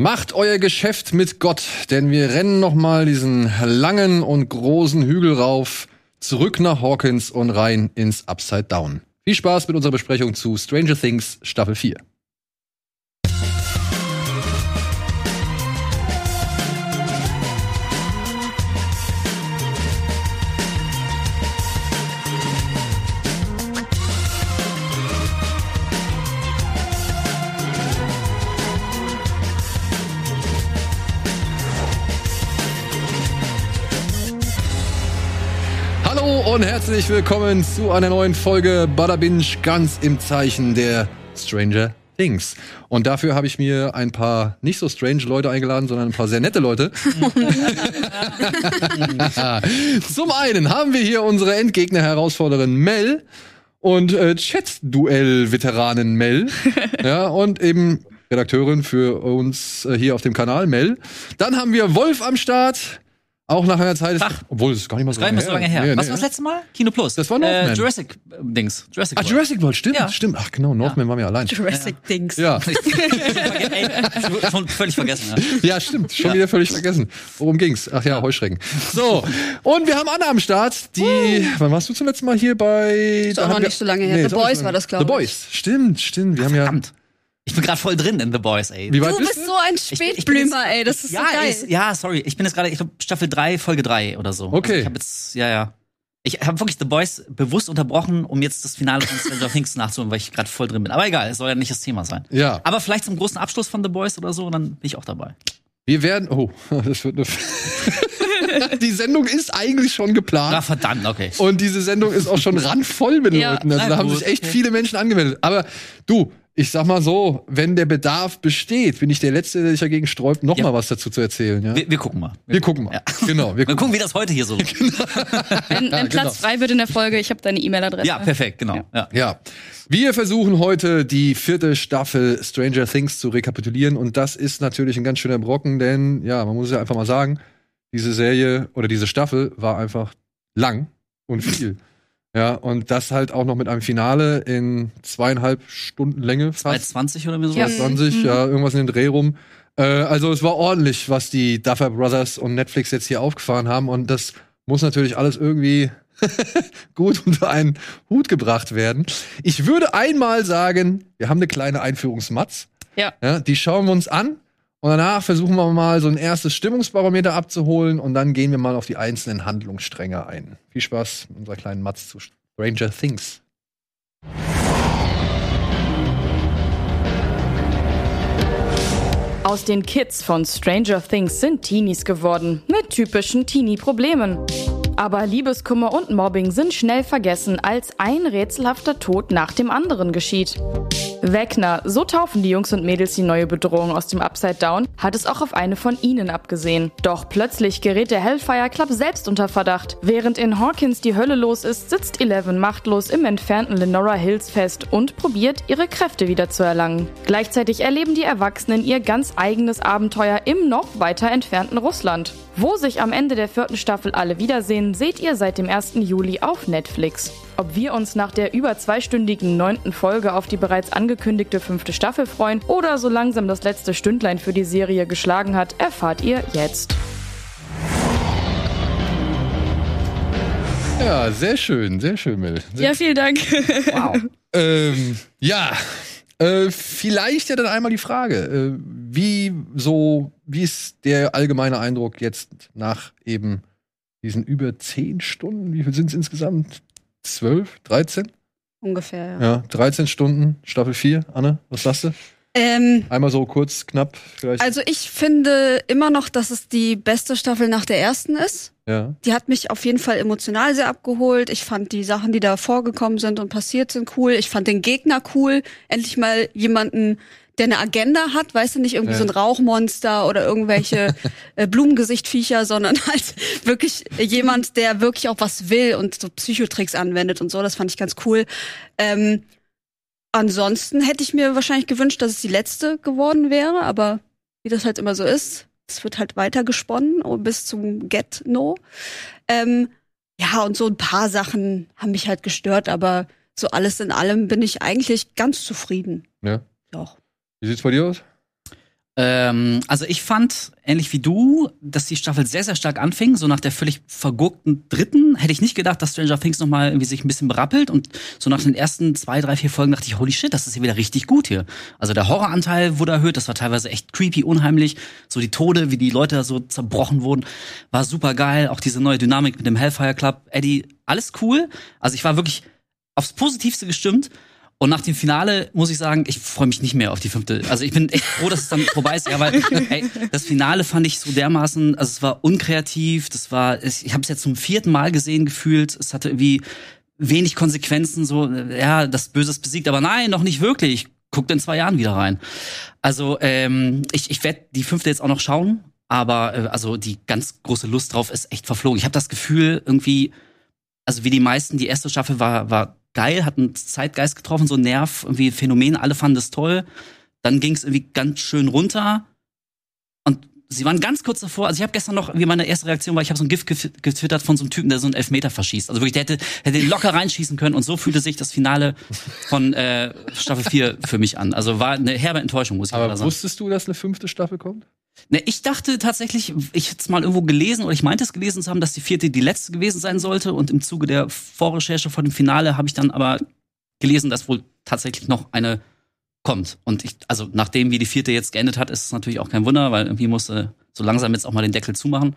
Macht euer Geschäft mit Gott, denn wir rennen noch mal diesen langen und großen Hügel rauf, zurück nach Hawkins und rein ins Upside Down. Viel Spaß mit unserer Besprechung zu Stranger Things Staffel 4. und herzlich willkommen zu einer neuen Folge Bada Binge ganz im Zeichen der Stranger Things. Und dafür habe ich mir ein paar nicht so strange Leute eingeladen, sondern ein paar sehr nette Leute. Zum einen haben wir hier unsere Endgegner-Herausforderin Mel und äh, Chat-Duell-Veteranin Mel. ja, und eben Redakteurin für uns äh, hier auf dem Kanal, Mel. Dann haben wir Wolf am Start. Auch nach einer Zeit, Ach. obwohl es ist gar nicht mal so Gar nicht lange mehr so lange her. Nee, Was nee. war das letzte Mal? Kino Plus. Das war äh, Northman. Jurassic äh, Dings. Jurassic Ah, World. Jurassic World, stimmt, Ja. stimmt. Ach genau, Northman waren wir allein. Jurassic Dings. Ja, Ey, schon völlig vergessen. Ja. ja, stimmt. Schon wieder völlig vergessen. Worum ging's? Ach ja, Heuschrecken. So, und wir haben Anna am Start, die, wann warst du zum letzten Mal hier bei? Ist auch noch nicht so lange her. The ist auch nicht Boys war lange- das, glaub The ich. Boys, stimmt, stimmt. Wir haben ja, Verdammt. Ich bin gerade voll drin in The Boys, ey. wie weit Du bist bist so ein Ich ich Spätblümer, ey. Das ist ja, so geil. Ist, ja, sorry. Ich bin jetzt gerade, ich glaube, Staffel 3, Folge 3 oder so. Okay. Also ich habe jetzt, ja, ja. Ich habe wirklich The Boys bewusst unterbrochen, um jetzt das Finale von Stranger Things nachzuholen, weil ich gerade voll drin bin. Aber egal, es soll ja nicht das Thema sein. Ja, Aber vielleicht zum großen Abschluss von The Boys oder so, dann bin ich auch dabei. wir werden, oh, das wird eine, die Sendung ist eigentlich schon geplant. Ah, verdammt, okay. Und diese Sendung ist auch schon randvoll mit Ja. Leuten. Also Na da haben gut, sich echt okay. viele Menschen angemeldet. Aber du, ich sag mal so, wenn der Bedarf besteht, bin ich der Letzte, der sich dagegen sträubt, noch Ja. mal was dazu zu erzählen. Ja? Wir, Wir, wir gucken mal. gucken mal. Ja. Genau, wir Wir gucken. gucken, wie das heute hier so läuft. Wenn, wenn Platz frei wird in der Folge, ich habe deine E-Mail-Adresse. Ja, perfekt, genau. Ja. Ja. Wir versuchen heute die vierte Staffel Stranger Things zu rekapitulieren und das ist natürlich ein ganz schöner Brocken, denn ja, man muss es ja einfach mal sagen, diese Serie oder diese Staffel war einfach lang und viel. Ja, und das halt auch noch mit einem Finale in zweieinhalb Stunden Länge fast. 20 oder so. Ja. 20, ja, irgendwas in den Dreh rum. Äh, also es war ordentlich, was die Duffer Brothers und Netflix jetzt hier aufgefahren haben und das muss natürlich alles irgendwie gut unter einen Hut gebracht werden. Ich würde einmal sagen, wir haben eine kleine Einführungsmatz. Ja. ja. Die schauen wir uns an und danach versuchen wir mal so ein erstes Stimmungsbarometer abzuholen und dann gehen wir mal auf die einzelnen Handlungsstränge ein. Viel Spaß mit unserer kleinen Matz zu Stranger Things. Aus den Kids von Stranger Things sind Teenies geworden, mit typischen Teenie-Problemen. Aber Liebeskummer und Mobbing sind schnell vergessen, als ein rätselhafter Tod nach dem anderen geschieht. Wegner, so taufen die Jungs und Mädels die neue Bedrohung aus dem Upside Down, hat es auch auf eine von ihnen abgesehen. Doch plötzlich gerät der Hellfire Club selbst unter Verdacht. Während in Hawkins die Hölle los ist, sitzt Eleven machtlos im entfernten Lenora Hills fest und probiert, ihre Kräfte wieder zu erlangen. Gleichzeitig erleben die Erwachsenen ihr ganz eigenes Abenteuer im noch weiter entfernten Russland. Wo sich am Ende der vierten Staffel alle wiedersehen, seht ihr seit dem 1. Juli auf Netflix. Ob wir uns nach der über zweistündigen neunten Folge auf die bereits angekündigte fünfte Staffel freuen oder so langsam das letzte Stündlein für die Serie geschlagen hat, erfahrt ihr jetzt. Ja, sehr schön, sehr schön, Mel. Sehr Ja, vielen Dank. Wow. Ähm, ja, äh, vielleicht ja dann einmal die Frage, äh, wie so, wie ist der allgemeine Eindruck jetzt nach eben diesen über zehn Stunden? Wie viel sind es insgesamt? Zwölf, 13? Ungefähr, ja. Ja, 13 Stunden, Staffel 4. Anne, was sagst du? Ähm, Einmal so kurz, knapp, vielleicht. also ich finde immer noch, dass es die beste Staffel nach der ersten ist. ja. Die hat mich auf jeden Fall emotional sehr abgeholt. Ich fand die Sachen, die da vorgekommen sind und passiert sind, cool. Ich fand den Gegner cool. Endlich mal jemanden, der eine Agenda hat, weißt du, nicht irgendwie Ja. so ein Rauchmonster oder irgendwelche äh, Blumengesichtviecher, sondern halt wirklich jemand, der wirklich auch was will und so Psychotricks anwendet und so. Das fand ich ganz cool. Ähm, ansonsten hätte ich mir wahrscheinlich gewünscht, dass es die letzte geworden wäre, aber wie das halt immer so ist, es wird halt weiter gesponnen oh, bis zum Get No. Ähm, ja, und so ein paar Sachen haben mich halt gestört, aber so alles in allem bin ich eigentlich ganz zufrieden. ja. Doch. Wie sieht's bei dir aus? Ähm, also ich fand, ähnlich wie du, dass die Staffel sehr, sehr stark anfing. So nach der völlig vergurkten dritten hätte ich nicht gedacht, dass Stranger Things noch mal irgendwie sich ein bisschen berappelt. Und so nach den ersten zwei, drei, vier Folgen dachte ich, holy shit, das ist hier wieder richtig gut hier. Also der Horroranteil wurde erhöht, das war teilweise echt creepy, unheimlich. So die Tode, wie die Leute da so zerbrochen wurden, war super geil. Auch diese neue Dynamik mit dem Hellfire Club. Eddie, alles cool. Also ich war wirklich aufs Positivste gestimmt. Und nach dem Finale muss ich sagen, ich freue mich nicht mehr auf die fünfte. Also ich bin echt froh, dass es dann vorbei ist. Ja, weil ey, das Finale fand ich so dermaßen, also es war unkreativ, das war, ich habe es jetzt zum vierten Mal gesehen gefühlt. Es hatte irgendwie wenig Konsequenzen, so, ja, das Böse ist besiegt, aber nein, noch nicht wirklich. Guckt in zwei Jahren wieder rein. Also ähm, ich, ich werde die fünfte jetzt auch noch schauen, aber äh, also die ganz große Lust drauf ist echt verflogen. Ich habe das Gefühl, irgendwie, also wie die meisten, die erste Staffel war, war geil, hat einen Zeitgeist getroffen, so ein Nerv, irgendwie Phänomen, alle fanden das toll. Dann ging es irgendwie ganz schön runter. Und sie waren ganz kurz davor, also ich habe gestern noch, wie meine erste Reaktion war, ich habe so ein Gift getwittert von so einem Typen, der so einen Elfmeter verschießt. Also wirklich, der hätte, hätte den locker reinschießen können und so fühlte sich das Finale von äh, Staffel 4 für mich an. Also war eine herbe Enttäuschung, muss ich Aber sagen. wusstest du, dass eine fünfte Staffel kommt? Ne, ich dachte tatsächlich, ich hätte es mal irgendwo gelesen oder ich meinte es gelesen zu haben, dass die vierte die letzte gewesen sein sollte. Und im Zuge der Vorrecherche vor dem Finale habe ich dann aber gelesen, dass wohl tatsächlich noch eine kommt. Und ich, also nachdem wie die vierte jetzt geendet hat, ist es natürlich auch kein Wunder, weil irgendwie musste so langsam jetzt auch mal den Deckel zumachen.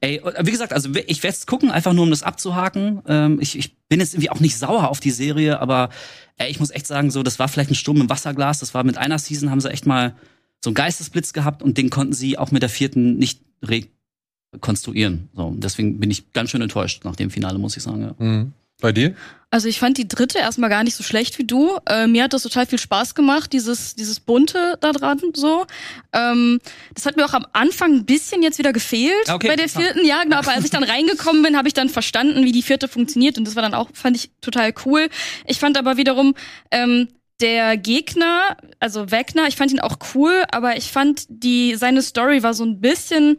Ey, und wie gesagt, also ich werde es gucken, einfach nur um das abzuhaken. Ähm, ich, ich bin jetzt irgendwie auch nicht sauer auf die Serie, aber ey, ich muss echt sagen, so das war vielleicht ein Sturm im Wasserglas. Das war mit einer Season haben sie echt mal so einen Geistesblitz gehabt und den konnten sie auch mit der vierten nicht rekonstruieren. So, deswegen bin ich ganz schön enttäuscht nach dem Finale, muss ich sagen. Ja. Mhm. Bei dir? Also ich fand die dritte erstmal gar nicht so schlecht wie du. Äh, mir hat das total viel Spaß gemacht, dieses, dieses Bunte da dran so. Ähm, das hat mir auch am Anfang ein bisschen jetzt wieder gefehlt Okay, bei der vierten. Ja, genau, aber als ich dann reingekommen bin, habe ich dann verstanden, wie die vierte funktioniert und das war dann auch, fand ich total cool. Ich fand aber wiederum, ähm, der Gegner, also Wegner, ich fand ihn auch cool, aber ich fand die, seine Story war so ein bisschen,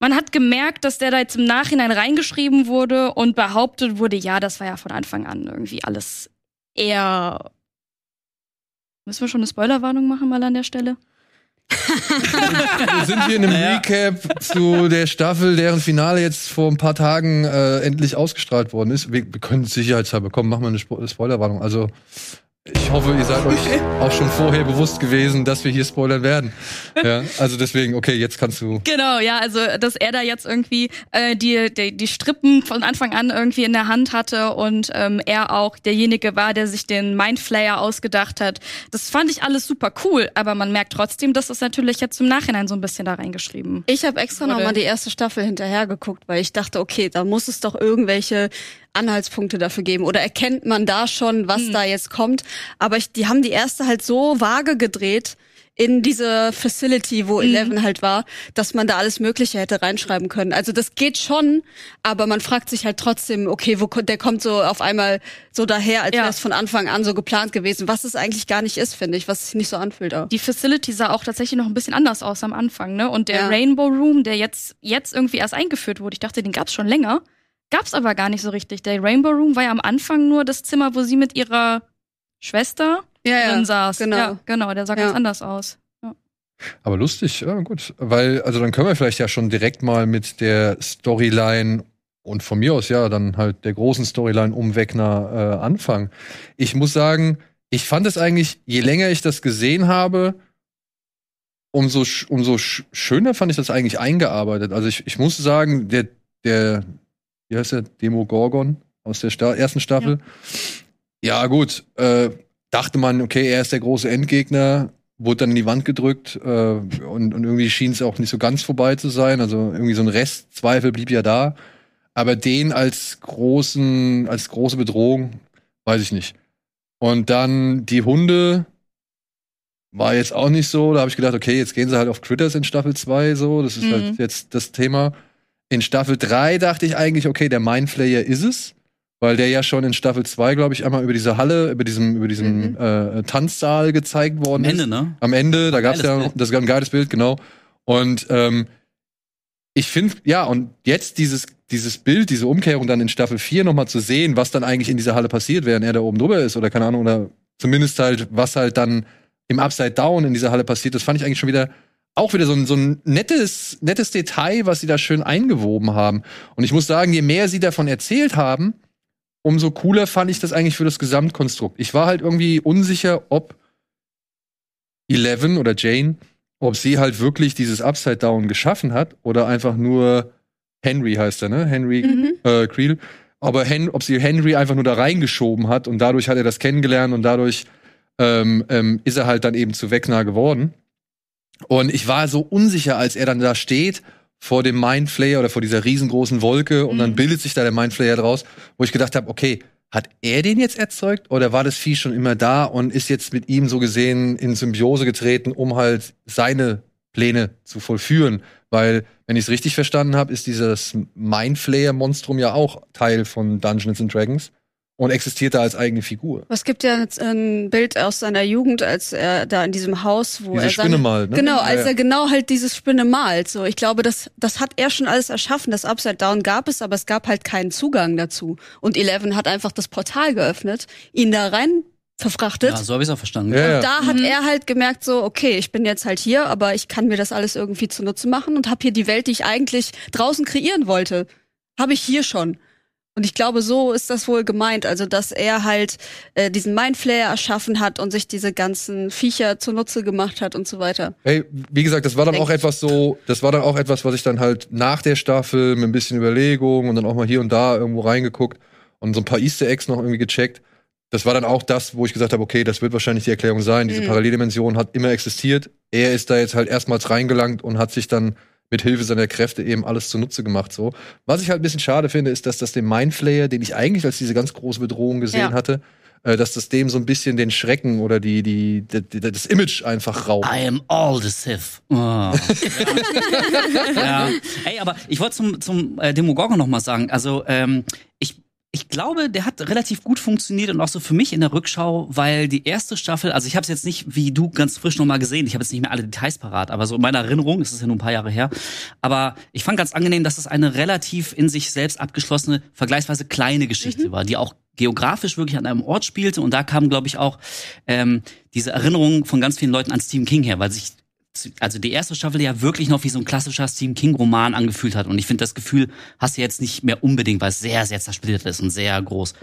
man hat gemerkt, dass der da jetzt im Nachhinein reingeschrieben wurde und behauptet wurde, ja, das war ja von Anfang an irgendwie alles eher. Müssen wir schon eine Spoilerwarnung machen mal an der Stelle? Wir sind hier in einem Ja. Recap zu der Staffel, deren Finale jetzt vor ein paar Tagen äh, endlich ausgestrahlt worden ist. Wir, wir können sicherheitshalber kommen, machen wir eine Spo Spoilerwarnung. Also ich hoffe, ihr seid euch auch schon vorher bewusst gewesen, dass wir hier spoilern werden. Ja, also deswegen, okay, jetzt kannst du. Genau, ja, also dass er da jetzt irgendwie äh, die, die, die Strippen von Anfang an irgendwie in der Hand hatte und ähm, er auch derjenige war, der sich den Mindflayer ausgedacht hat. Das fand ich alles super cool, aber man merkt trotzdem, dass das natürlich jetzt im Nachhinein so ein bisschen da reingeschrieben. Ich habe extra Wurde. noch mal die erste Staffel hinterher geguckt, weil ich dachte, okay, da muss es doch irgendwelche Anhaltspunkte dafür geben oder erkennt man da schon, was Hm. da jetzt kommt. Aber ich, die haben die erste halt so vage gedreht in diese Facility, wo Eleven halt war, dass man da alles Mögliche hätte reinschreiben können. Also das geht schon, aber man fragt sich halt trotzdem, okay, wo der kommt so auf einmal so daher, als Ja. wäre es von Anfang an so geplant gewesen, was es eigentlich gar nicht ist, finde ich, was sich nicht so anfühlt auch. Die Facility sah auch tatsächlich noch ein bisschen anders aus am Anfang, ne? Und der Ja. Rainbow Room, der jetzt, jetzt irgendwie erst eingeführt wurde, ich dachte, den gab's schon länger. Gab's aber gar nicht so richtig. Der Rainbow Room war ja am Anfang nur das Zimmer, wo sie mit ihrer Schwester ja, drin saß. genau. Ja, genau, der sah Ja. ganz anders aus. Aber lustig, ja gut. Weil, also dann können wir vielleicht ja schon direkt mal mit der Storyline und von mir aus ja dann halt der großen Storyline um Wegner äh, anfangen. Ich muss sagen, ich fand es eigentlich, je länger ich das gesehen habe, umso, sch- umso sch schöner fand ich das eigentlich eingearbeitet. Also ich, ich muss sagen, der, der, wie heißt der, Demogorgon aus der Sta ersten Staffel. Ja, gut, äh, dachte man, okay, er ist der große Endgegner, wurde dann in die Wand gedrückt äh, und, und irgendwie schien es auch nicht so ganz vorbei zu sein. Also irgendwie so ein Restzweifel blieb ja da. Aber den als großen, als große Bedrohung, weiß ich nicht. Und dann die Hunde war jetzt auch nicht so. Da habe ich gedacht, okay, jetzt gehen sie halt auf Critters in Staffel 2 so. Das ist Mhm. halt jetzt das Thema. In Staffel 3 dachte ich eigentlich, okay, der Mindflayer ist es. Weil der ja schon in Staffel 2, glaube ich, einmal über diese Halle, über diesem, über diesem Mhm. äh, Tanzsaal gezeigt worden Am ist. Ende, ne? Am Ende, da gab es ja Bild. das ein geiles Bild, genau. Und ähm, ich finde, ja, und jetzt dieses, dieses Bild, diese Umkehrung dann in Staffel 4 nochmal zu sehen, was dann eigentlich in dieser Halle passiert, während er da oben drüber ist, oder keine Ahnung, oder zumindest halt, was halt dann im Upside Down in dieser Halle passiert, das fand ich eigentlich schon wieder auch wieder so ein, so ein nettes, nettes Detail, was sie da schön eingewoben haben. Und ich muss sagen, je mehr sie davon erzählt haben, umso cooler fand ich das eigentlich für das Gesamtkonstrukt. Ich war halt irgendwie unsicher, ob Eleven oder Jane, ob sie halt wirklich dieses Upside Down geschaffen hat oder einfach nur Henry heißt er, ne? Henry Mhm. äh, Creel. Aber Hen ob sie Henry einfach nur da reingeschoben hat und dadurch hat er das kennengelernt und dadurch ähm, ähm, ist er halt dann eben zu Wegner geworden. Und ich war so unsicher, als er dann da steht vor dem Mindflayer oder vor dieser riesengroßen Wolke und dann Mhm. bildet sich da der Mindflayer draus, wo ich gedacht habe, okay, hat er den jetzt erzeugt oder war das Vieh schon immer da und ist jetzt mit ihm so gesehen in Symbiose getreten, um halt seine Pläne zu vollführen? Weil, wenn ich es richtig verstanden habe, ist dieses Mindflayer-Monstrum ja auch Teil von Dungeons and Dragons und existiert da als eigene Figur. Es gibt ja jetzt ein Bild aus seiner Jugend, als er da in diesem Haus, wo Diese er Spinne seine, malt, ne? Genau, Ja, als ja. er genau halt diese Spinne malt. So, ich glaube, das, das hat er schon alles erschaffen. Das Upside Down gab es, aber es gab halt keinen Zugang dazu. Und Eleven hat einfach das Portal geöffnet, ihn da rein verfrachtet. Ja, so habe ich es auch verstanden. Ja, ja. Und da hat er halt gemerkt, so, okay, ich bin jetzt halt hier, aber ich kann mir das alles irgendwie zunutze machen und habe hier die Welt, die ich eigentlich draußen kreieren wollte, habe ich hier schon. Und ich glaube, so ist das wohl gemeint. Also, dass er halt äh, diesen Mindflayer erschaffen hat und sich diese ganzen Viecher zunutze gemacht hat und so weiter. Hey, wie gesagt, das war dann Denk auch etwas so, das war dann auch etwas, was ich dann halt nach der Staffel mit ein bisschen Überlegung und dann auch mal hier und da irgendwo reingeguckt und so ein paar Easter Eggs noch irgendwie gecheckt. Das war dann auch das, wo ich gesagt habe, okay, das wird wahrscheinlich die Erklärung sein. Diese Mhm. Paralleldimension hat immer existiert. Er ist da jetzt halt erstmals reingelangt und hat sich dann mit Hilfe seiner Kräfte eben alles zunutze gemacht. So. Was ich halt ein bisschen schade finde, ist, dass das dem Mindflayer, den ich eigentlich als diese ganz große Bedrohung gesehen Ja. hatte, äh, dass das dem so ein bisschen den Schrecken oder die, die, die, die das Image einfach raubt. I am all the Sith. Oh. Ja. ja. Ey, aber ich wollte zum, zum äh, Demogorgon noch mal sagen. Also, ähm, ich, ich glaube, der hat relativ gut funktioniert und auch so für mich in der Rückschau, weil die erste Staffel, also ich habe es jetzt nicht wie du ganz frisch noch mal gesehen, ich habe jetzt nicht mehr alle Details parat, aber so in meiner Erinnerung, es ist ja nur ein paar Jahre her, aber ich fand ganz angenehm, dass es eine relativ in sich selbst abgeschlossene, vergleichsweise kleine Geschichte war, die auch geografisch wirklich an einem Ort spielte und da kam, glaube ich, auch ähm, diese Erinnerung von ganz vielen Leuten an Stephen King her, weil sich also die erste Staffel ja wirklich noch wie so ein klassischer Stephen King Roman angefühlt hat und ich finde das Gefühl hast du jetzt nicht mehr unbedingt, weil es sehr sehr zersplittert ist und sehr groß.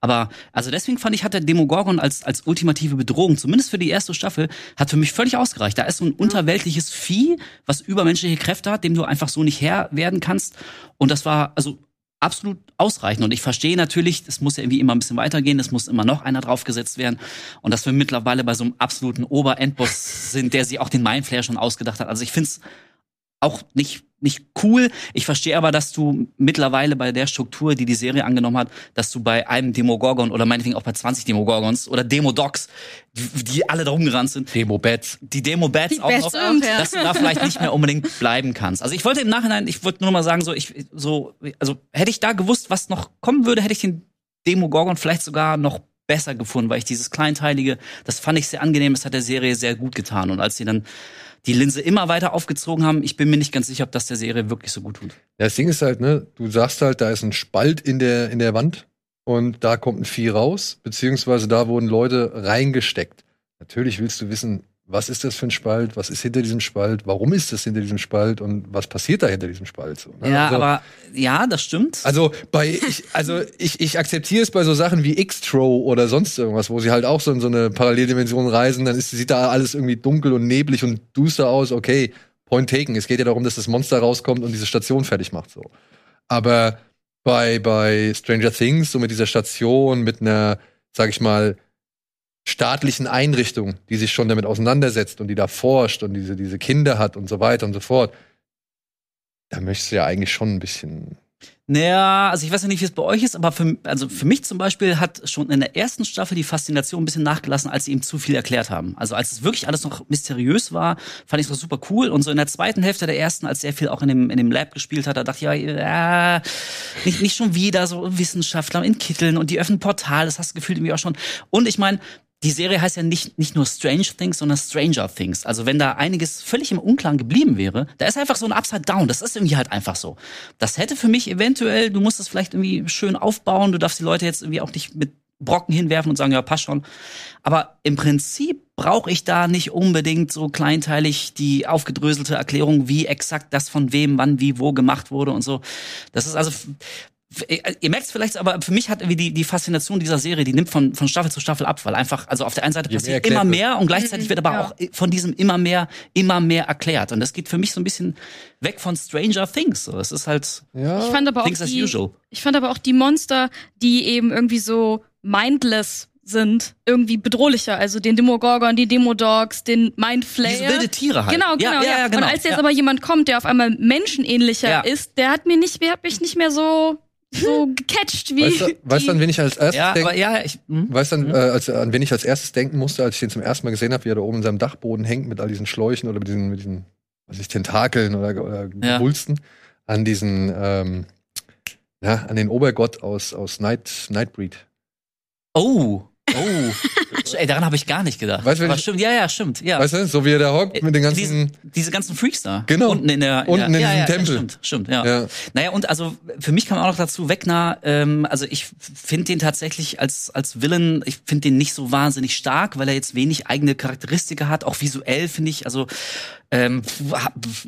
Aber also deswegen fand ich hat der Demogorgon als als ultimative Bedrohung zumindest für die erste Staffel hat für mich völlig ausgereicht. Da ist so ein unterweltliches Vieh, was übermenschliche Kräfte hat, dem du einfach so nicht Herr werden kannst und das war also absolut ausreichend. Und ich verstehe natürlich, es muss ja irgendwie immer ein bisschen weitergehen, es muss immer noch einer draufgesetzt werden. Und dass wir mittlerweile bei so einem absoluten Ober-Endboss sind, der sich auch den Mindflayer schon ausgedacht hat. Also ich finde es auch nicht, nicht cool. Ich verstehe aber, dass du mittlerweile bei der Struktur, die die Serie angenommen hat, dass du bei einem Demogorgon oder meinetwegen auch bei 20 Demogorgons oder Demodogs, die, die alle da rumgerannt sind, Demo-Bats. die Demo-Bats auch auch, ja. dass du da vielleicht nicht mehr unbedingt bleiben kannst. Also ich wollte im Nachhinein, ich wollte nur mal sagen, so ich so also hätte ich da gewusst, was noch kommen würde, hätte ich den Demogorgon vielleicht sogar noch besser gefunden, weil ich dieses kleinteilige, das fand ich sehr angenehm, das hat der Serie sehr gut getan und als sie dann die Linse immer weiter aufgezogen haben, ich bin mir nicht ganz sicher, ob das der Serie wirklich so gut tut. Ja, das Ding ist halt, ne, du sagst halt, da ist ein Spalt in der, in der Wand und da kommt ein Vieh raus, beziehungsweise da wurden Leute reingesteckt. Natürlich willst du wissen, was ist das für ein Spalt, was ist hinter diesem Spalt, warum ist das hinter diesem Spalt und was passiert da hinter diesem Spalt so. ne? Ja, also, aber ja, das stimmt. Also bei ich, also ich, ich akzeptiere es bei so Sachen wie X-Tro oder sonst irgendwas, wo sie halt auch so in so eine Paralleldimension reisen, dann ist, sieht da alles irgendwie dunkel und neblig und duster aus, okay, point taken. Es geht ja darum, dass das Monster rauskommt und diese Station fertig macht so. Aber bei, bei Stranger Things, so mit dieser Station, mit einer, sag ich mal, staatlichen Einrichtung, die sich schon damit auseinandersetzt und die da forscht und diese, diese Kinder hat und so weiter und so fort, da möchtest du ja eigentlich schon ein bisschen Naja, also ich weiß ja nicht, wie es bei euch ist, aber für, also für mich zum Beispiel hat schon in der ersten Staffel die Faszination ein bisschen nachgelassen, als sie ihm zu viel erklärt haben. Also als es wirklich alles noch mysteriös war, fand ich es super cool. Und so in der zweiten Hälfte der ersten, als sehr viel auch in dem, in dem Lab gespielt hat, da dachte ich, ja, ja nicht, nicht schon wieder so Wissenschaftler in Kitteln und die öffnen Portal, das hast du gefühlt irgendwie auch schon. Und ich meine, die Serie heißt ja nicht, nicht nur Strange Things, sondern Stranger Things. Also wenn da einiges völlig im Unklaren geblieben wäre, da ist einfach so ein Upside Down. Das ist irgendwie halt einfach so. Das hätte für mich eventuell, du musst es vielleicht irgendwie schön aufbauen, du darfst die Leute jetzt irgendwie auch nicht mit Brocken hinwerfen und sagen, ja, passt schon. Aber im Prinzip brauche ich da nicht unbedingt so kleinteilig die aufgedröselte Erklärung, wie exakt das von wem, wann, wie, wo gemacht wurde und so. Das ist also ihr merkt es vielleicht, aber für mich hat irgendwie die, die Faszination dieser Serie, die nimmt von, von Staffel zu Staffel ab, weil einfach, also auf der einen Seite passiert mehr immer mehr und gleichzeitig wird aber Ja. auch von diesem immer mehr, immer mehr erklärt. Und das geht für mich so ein bisschen weg von Stranger Things. So, es ist halt Ja. Ich fand aber auch Things as die, usual. ich fand aber auch die Monster, die eben irgendwie so mindless sind, irgendwie bedrohlicher. Also den Demogorgon, die Demodogs, den Mindflayer. Diese wilde Tiere halt. Genau, genau, ja, ja, ja, genau. Und als jetzt ja. aber jemand kommt, der auf einmal menschenähnlicher Ja. ist, der hat mir nicht, der hat mich nicht mehr so so gecatcht wie Weißt du, weißt an wen ich als erstes ja, denke? aber ja, ich, hm? Weißt du, an, äh, als, an wen ich als erstes denken musste, als ich den zum ersten Mal gesehen habe, wie er da oben in seinem Dachboden hängt mit all diesen Schläuchen oder mit diesen, mit diesen was ich, Tentakeln oder, oder Ja. Wulsten, an diesen, ähm, ja, an den Obergott aus, aus Night, Nightbreed. Oh, oh. Ey, daran habe ich gar nicht gedacht. Weißt aber ich- stimmt, ja, ja, stimmt. Ja. Weißt du, so wie er da hockt mit den ganzen. diese, diese ganzen Freaks da. Genau. Unten in der, Unten ja, in ja, diesem ja, Tempel. Stimmt, stimmt, ja. ja. Naja, und also für mich kam auch noch dazu, Wegner, ähm, also ich finde den tatsächlich als, als Villain, ich finde den nicht so wahnsinnig stark, weil er jetzt wenig eigene Charakteristika hat, auch visuell finde ich, also ähm,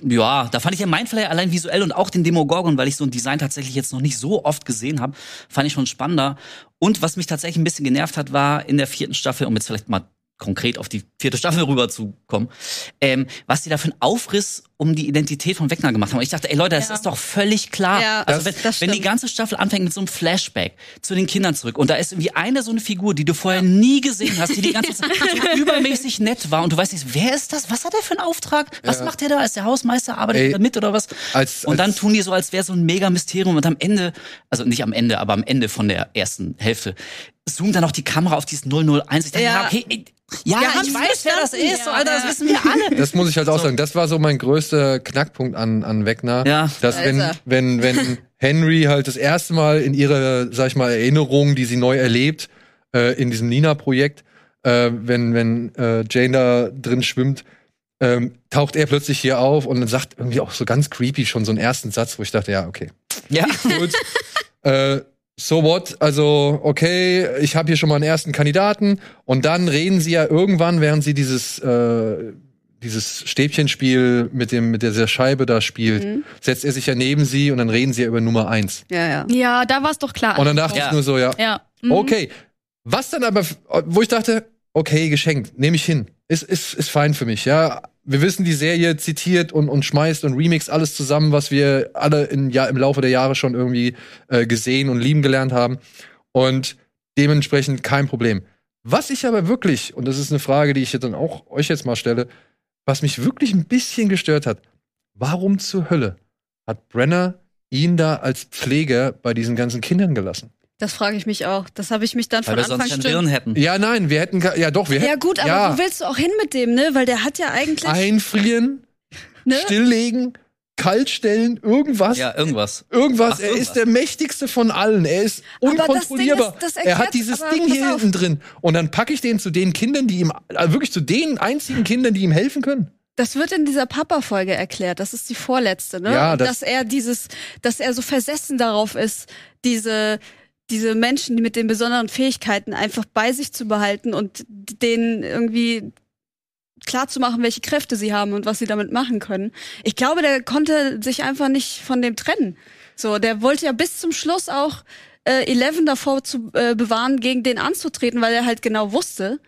ja, da fand ich ja Mindflayer allein visuell und auch den Demogorgon, weil ich so ein Design tatsächlich jetzt noch nicht so oft gesehen habe, fand ich schon spannender. Und was mich tatsächlich ein bisschen genervt hat, war in der vierten Staffel, um jetzt vielleicht mal konkret auf die vierte Staffel rüberzukommen, ähm, was die da für einen Aufriss um die Identität von Wegner gemacht haben. Und ich dachte, ey Leute, das Ja. ist doch völlig klar. Ja, also das- wenn, das wenn die ganze Staffel anfängt mit so einem Flashback zu den Kindern zurück und da ist irgendwie eine so eine Figur, die du vorher nie gesehen hast, die die ganze Zeit so übermäßig nett war und du weißt nicht, wer ist das? Was hat er für einen Auftrag? Was Ja. macht der da? Ist der Hausmeister? Arbeitet er mit oder was? als- und dann als- tun die so, als wäre so ein mega Mysterium und am Ende, also nicht am Ende, aber am Ende von der ersten Hälfte, zoomt dann noch die Kamera auf dieses 001. Ich dachte, ja, Ja. okay, ey, ja, Wir ich weiß, wer das ist, so, Alter, das wissen wir alle. Das muss ich halt auch So. sagen. Das war so mein größter Knackpunkt an, an Wegner. Ja. Dass Da wenn, wenn, wenn Henry halt das erste Mal in ihre, sag ich mal, Erinnerungen, die sie neu erlebt, äh, in diesem Nina-Projekt, äh, wenn, wenn äh, Jane da drin schwimmt, ähm, taucht er plötzlich hier auf und dann sagt irgendwie auch so ganz creepy schon so einen ersten Satz, wo ich dachte, ja, okay. Ja. Gut. äh, so what? Also, okay, ich habe hier schon mal einen ersten Kandidaten und dann reden sie ja irgendwann, während sie dieses äh, dieses Stäbchenspiel mit dem mit dieser Scheibe da spielt, Mhm. setzt er sich ja neben sie und dann reden sie ja über Nummer eins. Ja, ja. Ja, da war es doch klar. Und dann dachte Ja. ich nur so, ja, ja. Mhm. okay. Was dann aber, wo ich dachte, okay, geschenkt, nehme ich hin. Ist, ist, ist fein für mich, ja. Wir wissen, die Serie zitiert und, und schmeißt und remixt alles zusammen, was wir alle in, ja, im Laufe der Jahre schon irgendwie äh, gesehen und lieben gelernt haben. Und dementsprechend kein Problem. Was ich aber wirklich, und das ist eine Frage, die ich jetzt dann auch euch jetzt mal stelle, was mich wirklich ein bisschen gestört hat, warum zur Hölle hat Brenner ihn da als Pfleger bei diesen ganzen Kindern gelassen? Das frage ich mich auch. Das habe ich mich dann Weil von wir Anfang stimmt. Willen hätten. Ja, nein, wir hätten, ja doch, wir hätten. Ja gut, aber ja, wo willst du auch hin mit dem, ne? Weil der hat ja eigentlich, einfrieren, ne? stilllegen, kaltstellen, irgendwas. Ja, irgendwas. Irgendwas, Ach, er irgendwas. ist der mächtigste von allen. Er ist Aber das unkontrollierbar. Ding ist, das er hat dieses aber Ding hier auf. hinten drin. Und dann packe ich den zu den Kindern, die ihm, äh, wirklich zu den einzigen Kindern, die ihm helfen können. Das wird in dieser Papa-Folge erklärt. Das ist die vorletzte, ne? Ja, das- dass er dieses, dass er so versessen darauf ist, diese, diese Menschen mit den besonderen Fähigkeiten einfach bei sich zu behalten und denen irgendwie klar zu machen, welche Kräfte sie haben und was sie damit machen können. Ich glaube, der konnte sich einfach nicht von dem trennen. So, der wollte ja bis zum Schluss auch äh, Eleven davor zu äh, bewahren, gegen den anzutreten, weil er halt genau wusste,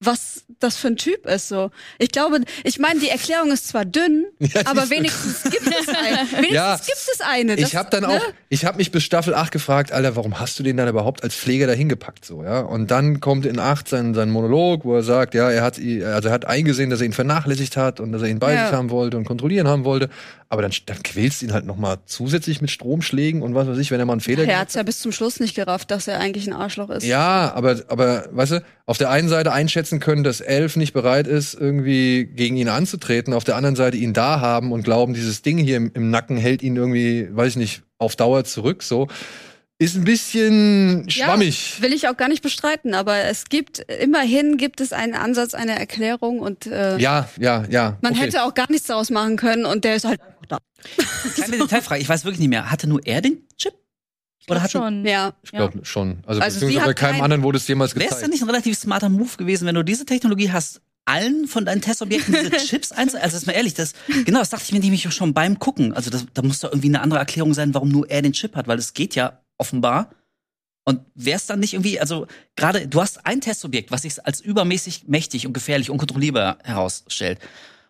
was das für ein Typ ist. So, ich glaube, ich meine, die Erklärung ist zwar dünn, Ja, aber wenigstens gibt es eine. Wenigstens Ja. gibt es eine. Das- ich habe dann ne? auch, ich habe mich bis Staffel 8 gefragt, Alter, warum hast du den dann überhaupt als Pfleger dahin gepackt so, ja? Und dann kommt in 8 sein, sein Monolog, wo er sagt, ja, er hat also er hat eingesehen, dass er ihn vernachlässigt hat und dass er ihn bei Ja. sich haben wollte und kontrollieren haben wollte, aber dann, dann quälst ihn halt noch mal zusätzlich mit Stromschlägen und was weiß ich, wenn er mal einen Fehler Er gemacht hat's ja bis zum Schluss nicht gerafft, dass er eigentlich ein Arschloch ist. Ja, aber, aber, weißt du, auf der einen Seite einschätzen können, dass Elf nicht bereit ist, irgendwie gegen ihn anzutreten, auf der anderen Seite ihn da haben und glauben, dieses Ding hier im, im Nacken hält ihn irgendwie, weiß ich nicht, auf Dauer zurück, so. Ist ein bisschen schwammig. Ja, will ich auch gar nicht bestreiten, aber es gibt, immerhin gibt es einen Ansatz, eine Erklärung und äh, Ja, ja, ja. man okay. hätte auch gar nichts daraus machen können und der ist halt einfach da. Kleine Detailfrage, ich weiß wirklich nicht mehr. Hatte nur er den Chip? Oder hat schon. Ja. Ich glaube schon. Also, Also sie beziehungsweise bei keinem kein- anderen wurde es jemals Wäre es gezeigt. denn nicht ein relativ smarter Move gewesen, wenn du diese Technologie hast, allen von deinen Testobjekten diese Chips einzeln? Also, ist mal ehrlich, das, genau, das dachte ich mir nämlich auch schon beim Gucken. Also, das, da muss doch irgendwie eine andere Erklärung sein, warum nur er den Chip hat, weil es geht ja offenbar. Und wäre es dann nicht irgendwie, also gerade, du hast ein Testobjekt, was sich als übermäßig mächtig und gefährlich, unkontrollierbar herausstellt.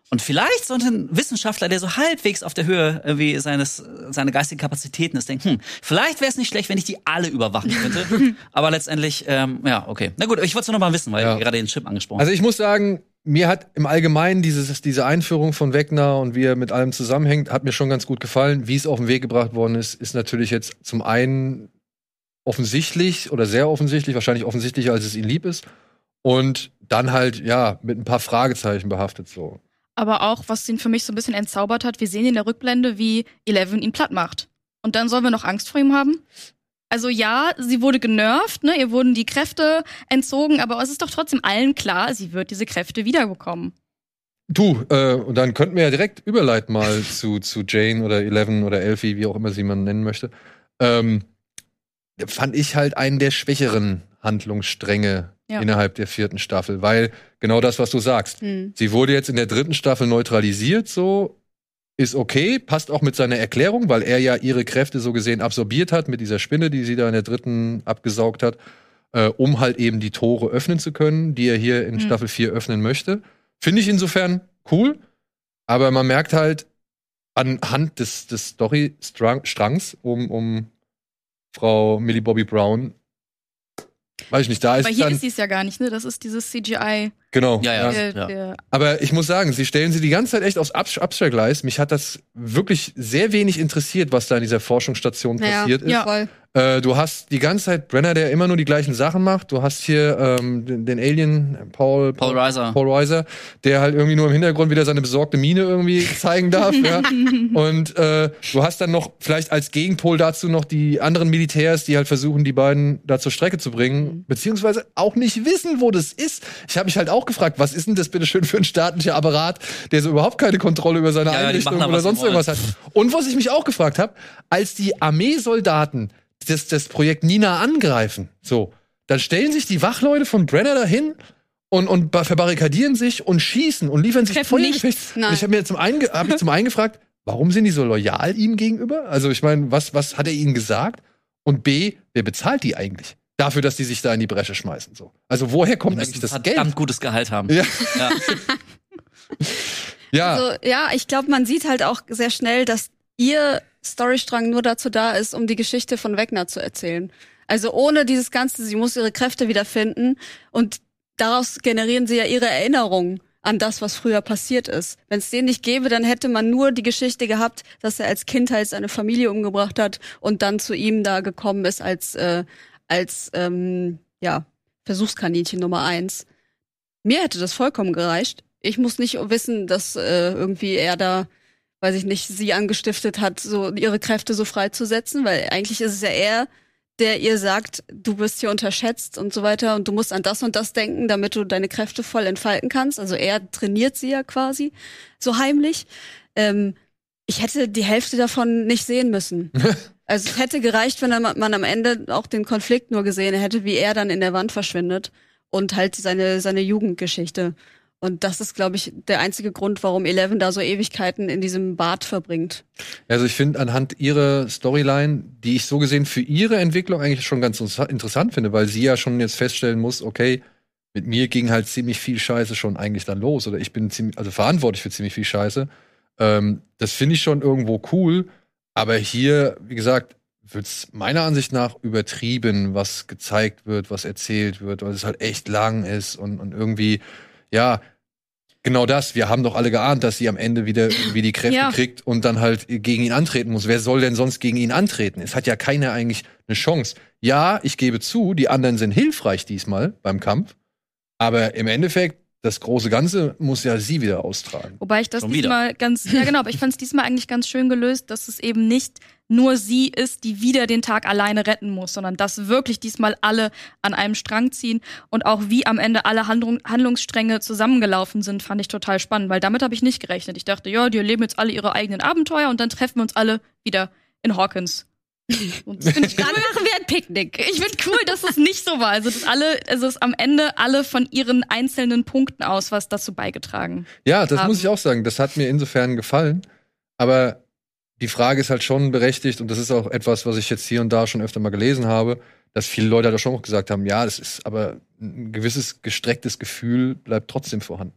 Und vielleicht sollte ein Wissenschaftler, der so halbwegs auf der Höhe irgendwie seines, seiner geistigen Kapazitäten ist, denken, hm, vielleicht wäre es nicht schlecht, wenn ich die alle überwachen könnte. Aber letztendlich, ähm, ja, okay. Na gut, ich wollte es nur noch mal wissen, weil Ja. gerade den Chip angesprochen Also ich muss sagen, mir hat im Allgemeinen dieses, diese Einführung von Wegner und wie er mit allem zusammenhängt, hat mir schon ganz gut gefallen. Wie es auf den Weg gebracht worden ist, ist natürlich jetzt zum einen offensichtlich oder sehr offensichtlich, wahrscheinlich offensichtlicher, als es ihm lieb ist. Und dann halt, ja, mit ein paar Fragezeichen behaftet so. Aber auch, was ihn für mich so ein bisschen entzaubert hat, wir sehen in der Rückblende, wie Eleven ihn platt macht. Und dann sollen wir noch Angst vor ihm haben? Also ja, sie wurde genervt, ne? Ihr wurden die Kräfte entzogen, aber es ist doch trotzdem allen klar, sie wird diese Kräfte wiederbekommen. Du, äh, und dann könnten wir ja direkt überleiten mal zu, zu Jane oder Eleven oder Elfie, wie auch immer sie man nennen möchte. Ähm, fand ich halt einen der schwächeren Handlungsstränge Ja. innerhalb der vierten Staffel, weil genau das, was du sagst. Hm. Sie wurde jetzt in der dritten Staffel neutralisiert, so ist okay, passt auch mit seiner Erklärung, weil er ja ihre Kräfte so gesehen absorbiert hat mit dieser Spinne, die sie da in der dritten abgesaugt hat, äh, um halt eben die Tore öffnen zu können, die er hier in Mhm. Staffel 4 öffnen möchte. Finde ich insofern cool, aber man merkt halt anhand des, des Story-Strangs um, um Frau Millie Bobby Brown, weiß ich nicht, da ist aber hier dann, ist sie es ja gar nicht, ne? Das ist dieses CGI. genau, Ja, ja. der, ja. der aber ich muss sagen, sie stellen sie die ganze Zeit echt aufs Abs- Abstellgleis. Mich hat das wirklich sehr wenig interessiert, was da in dieser Forschungsstation Ja, passiert ist. ja. Voll. Äh, du hast die ganze Zeit Brenner, der immer nur die gleichen Sachen macht. Du hast hier ähm, den, den Alien, Paul, Paul Reiser. Paul Reiser, der halt irgendwie nur im Hintergrund wieder seine besorgte Miene irgendwie zeigen darf. ja. Und äh, du hast dann noch vielleicht als Gegenpol dazu noch die anderen Militärs, die halt versuchen, die beiden da zur Strecke zu bringen, beziehungsweise auch nicht wissen, wo das ist. Ich habe mich halt auch gefragt, was ist denn das bitte schön für ein staatlicher Apparat, der so überhaupt keine Kontrolle über seine Ja, Einrichtung oder sonst irgendwas hat. Und was ich mich auch gefragt habe, als die Armeesoldaten das, das Projekt Nina angreifen, so, dann stellen sich die Wachleute von Brenner dahin und, und ba- verbarrikadieren sich und schießen und liefern sich Feuergefecht. ich habe mir zum einen, hab ich zum einen gefragt, warum sind die so loyal ihm gegenüber? Also ich meine, was, was hat er ihnen gesagt? Und B, wer bezahlt die eigentlich? Dafür, dass die sich da in die Bresche schmeißen. So. Also woher kommt eigentlich das verdammt Geld? gutes Gehalt haben. Ja. Ja. Ja, Also, ja, ich glaube, man sieht halt auch sehr schnell, dass ihr Storystrang nur dazu da ist, um die Geschichte von Wegner zu erzählen. Also ohne dieses Ganze, sie muss ihre Kräfte wiederfinden und daraus generieren sie ja ihre Erinnerungen an das, was früher passiert ist. Wenn es den nicht gäbe, dann hätte man nur die Geschichte gehabt, dass er als Kind halt seine Familie umgebracht hat und dann zu ihm da gekommen ist als, äh, als ähm, ja, Versuchskaninchen Nummer eins. Mir hätte das vollkommen gereicht. Ich muss nicht wissen, dass äh, irgendwie er da, weiß ich nicht, sie angestiftet hat, so ihre Kräfte so freizusetzen, weil eigentlich ist es ja er, der ihr sagt, du bist hier unterschätzt und so weiter und du musst an das und das denken, damit du deine Kräfte voll entfalten kannst. Also er trainiert sie ja quasi so heimlich. Ähm, ich hätte die Hälfte davon nicht sehen müssen. Also es hätte gereicht, wenn man am Ende auch den Konflikt nur gesehen hätte, wie er dann in der Wand verschwindet und halt seine, seine Jugendgeschichte. Und das ist, glaube ich, der einzige Grund, warum Eleven da so Ewigkeiten in diesem Bad verbringt. Also ich finde anhand ihrer Storyline, die ich so gesehen für ihre Entwicklung eigentlich schon ganz interessant finde, weil sie ja schon jetzt feststellen muss, okay, mit mir ging halt ziemlich viel Scheiße schon eigentlich dann los oder ich bin ziemlich, also verantwortlich für ziemlich viel Scheiße. Ähm, das finde ich schon irgendwo cool, aber hier, wie gesagt, wird's meiner Ansicht nach übertrieben, was gezeigt wird, was erzählt wird, weil es halt echt lang ist und, und irgendwie, ja, genau das. Wir haben doch alle geahnt, dass sie am Ende wieder irgendwie die Kräfte Ja. kriegt und dann halt gegen ihn antreten muss. Wer soll denn sonst gegen ihn antreten? Es hat ja keiner eigentlich eine Chance. Ja, ich gebe zu, die anderen sind hilfreich diesmal beim Kampf, aber im Endeffekt, das große Ganze muss ja sie wieder austragen. Wobei ich das Schon wieder. diesmal ganz, ja genau, aber ich fand es diesmal eigentlich ganz schön gelöst, dass es eben nicht nur sie ist, die wieder den Tag alleine retten muss, sondern dass wirklich diesmal alle an einem Strang ziehen und auch wie am Ende alle Handlung, Handlungsstränge zusammengelaufen sind, fand ich total spannend, weil damit habe ich nicht gerechnet. Ich dachte, ja, die erleben jetzt alle ihre eigenen Abenteuer und dann treffen wir uns alle wieder in Hawkins. Und das find ich Dann cool. machen wir ein Picknick. Ich finde cool, dass es nicht so war. Also, dass alle, also, es am Ende alle von ihren einzelnen Punkten aus was dazu beigetragen. Ja, das haben. muss ich auch sagen. Das hat mir insofern gefallen. Aber die Frage ist halt schon berechtigt und das ist auch etwas, was ich jetzt hier und da schon öfter mal gelesen habe, dass viele Leute da schon auch gesagt haben, ja, das ist aber ein gewisses gestrecktes Gefühl bleibt trotzdem vorhanden.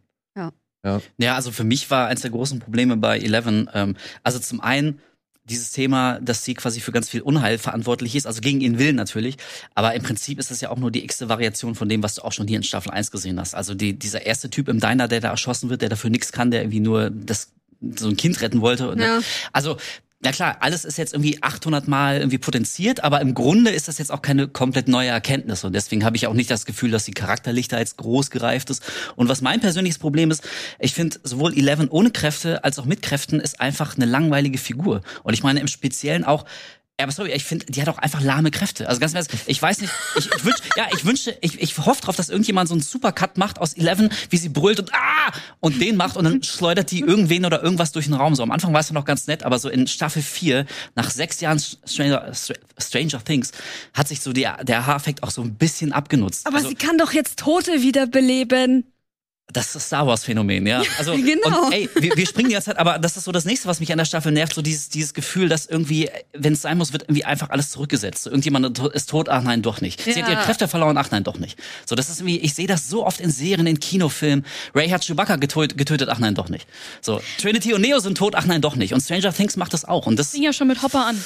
Ja, also für mich war eins der großen Probleme bei Eleven, ähm, also zum einen dieses Thema, dass sie quasi für ganz viel Unheil verantwortlich ist, also gegen ihren Willen natürlich, aber im Prinzip ist das ja auch nur die x-te Variation von dem, was du auch schon hier in Staffel 1 gesehen hast. Also die, dieser erste Typ im Diner, der da erschossen wird, der dafür nichts kann, der irgendwie nur das so ein Kind retten wollte. Und, Ja. Also na klar, alles ist jetzt irgendwie 800 Mal irgendwie potenziert, aber im Grunde ist das jetzt auch keine komplett neue Erkenntnis und deswegen habe ich auch nicht das Gefühl, dass die charakterlich da jetzt groß gereift ist. Und was mein persönliches Problem ist, ich finde sowohl Eleven ohne Kräfte als auch mit Kräften ist einfach eine langweilige Figur. Und ich meine im Speziellen auch ja, aber sorry, ich finde, die hat auch einfach lahme Kräfte. Also ganz Ernst, ich weiß nicht, ich, ich wünsch, ja, ich wünsche, ich, ich hoffe drauf, dass irgendjemand so einen Supercut macht aus Eleven, wie sie brüllt und ah und den macht und dann schleudert die irgendwen oder irgendwas durch den Raum. So am Anfang war es ja noch ganz nett, aber so in Staffel 4, nach sechs Jahren Stranger, Stranger Things, hat sich so der, der Haareffekt auch so ein bisschen abgenutzt. Aber also, sie kann doch jetzt Tote wiederbeleben. Das ist das Star Wars Phänomen, ja. Also genau. und, ey, wir, wir springen die ganze Zeit, aber das ist so das nächste, was mich an der Staffel nervt, so dieses dieses Gefühl, dass irgendwie, wenn es sein muss, wird irgendwie einfach alles zurückgesetzt. So, irgendjemand ist tot, ach nein, doch nicht. Sie hat Ja. ihre Kräfte verloren, ach nein, doch nicht. So, das ist irgendwie, ich sehe das so oft in Serien, in Kinofilmen. Ray hat Chewbacca getötet, getötet, ach nein, doch nicht. So, Trinity und Neo sind tot, ach nein, doch nicht. Und Stranger Things macht das auch. Und das Fing ja schon mit Hopper an.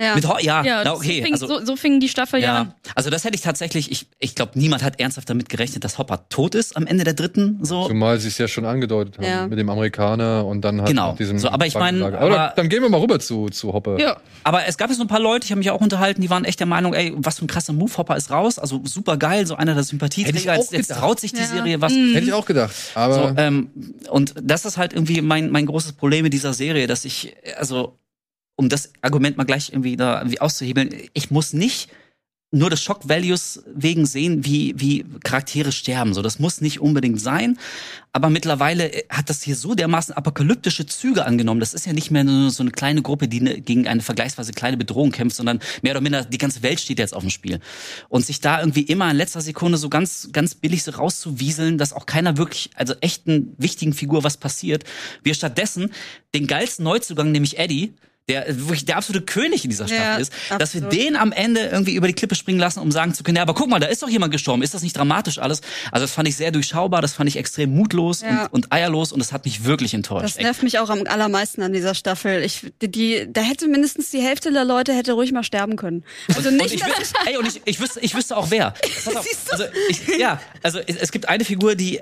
Ja. mit Ho- ja, Ja, okay. fing, also, so, so fing die Staffel ja, ja, an. also das hätte ich tatsächlich, ich, ich glaube, niemand hat ernsthaft damit gerechnet, dass Hopper tot ist am Ende der dritten. So. Zumal sie es ja schon angedeutet haben Ja. mit dem Amerikaner und dann halt Genau. mit diesem So, aber ich mein, Krankenlager. aber, dann gehen wir mal rüber zu, zu Hoppe. Ja. Aber es gab jetzt so ein paar Leute, ich habe mich auch unterhalten, die waren echt der Meinung, ey, was für ein krasser Move, Hopper ist raus, also super geil, so einer der Hätte ich Sympathieträger, auch jetzt, jetzt traut sich die Ja. Serie was. Hätte ich auch gedacht. Aber So, ähm, und das ist halt irgendwie mein, mein großes Problem mit dieser Serie, dass ich, also, um das Argument mal gleich irgendwie da irgendwie auszuhebeln, ich muss nicht nur des Shock Values wegen sehen, wie, wie Charaktere sterben. So, das muss nicht unbedingt sein. Aber mittlerweile hat das hier so dermaßen apokalyptische Züge angenommen. Das ist ja nicht mehr nur so eine kleine Gruppe, die ne, gegen eine vergleichsweise kleine Bedrohung kämpft, sondern mehr oder minder die ganze Welt steht jetzt auf dem Spiel. Und sich da irgendwie immer in letzter Sekunde so ganz, ganz billig so rauszuwieseln, dass auch keiner wirklich, also echten wichtigen Figur was passiert. Wir stattdessen den geilsten Neuzugang, nämlich Eddie, der wirklich der absolute König in dieser Staffel Ja, ist, dass wir absolut. den am Ende irgendwie über die Klippe springen lassen, um sagen zu können, ja, aber guck mal, da ist doch jemand gestorben, ist das nicht dramatisch alles? Also das fand ich sehr durchschaubar, das fand ich extrem mutlos Ja. und, und eierlos und das hat mich wirklich enttäuscht. Das nervt mich auch am allermeisten an dieser Staffel. Ich, die, die, da hätte mindestens die Hälfte der Leute hätte ruhig mal sterben können. Also und nicht, ich, dass wü- ey, und ich, ich, wüsste, ich wüsste auch wer. Pass auf, Siehst du? also ich, ja, also es, es gibt eine Figur, die,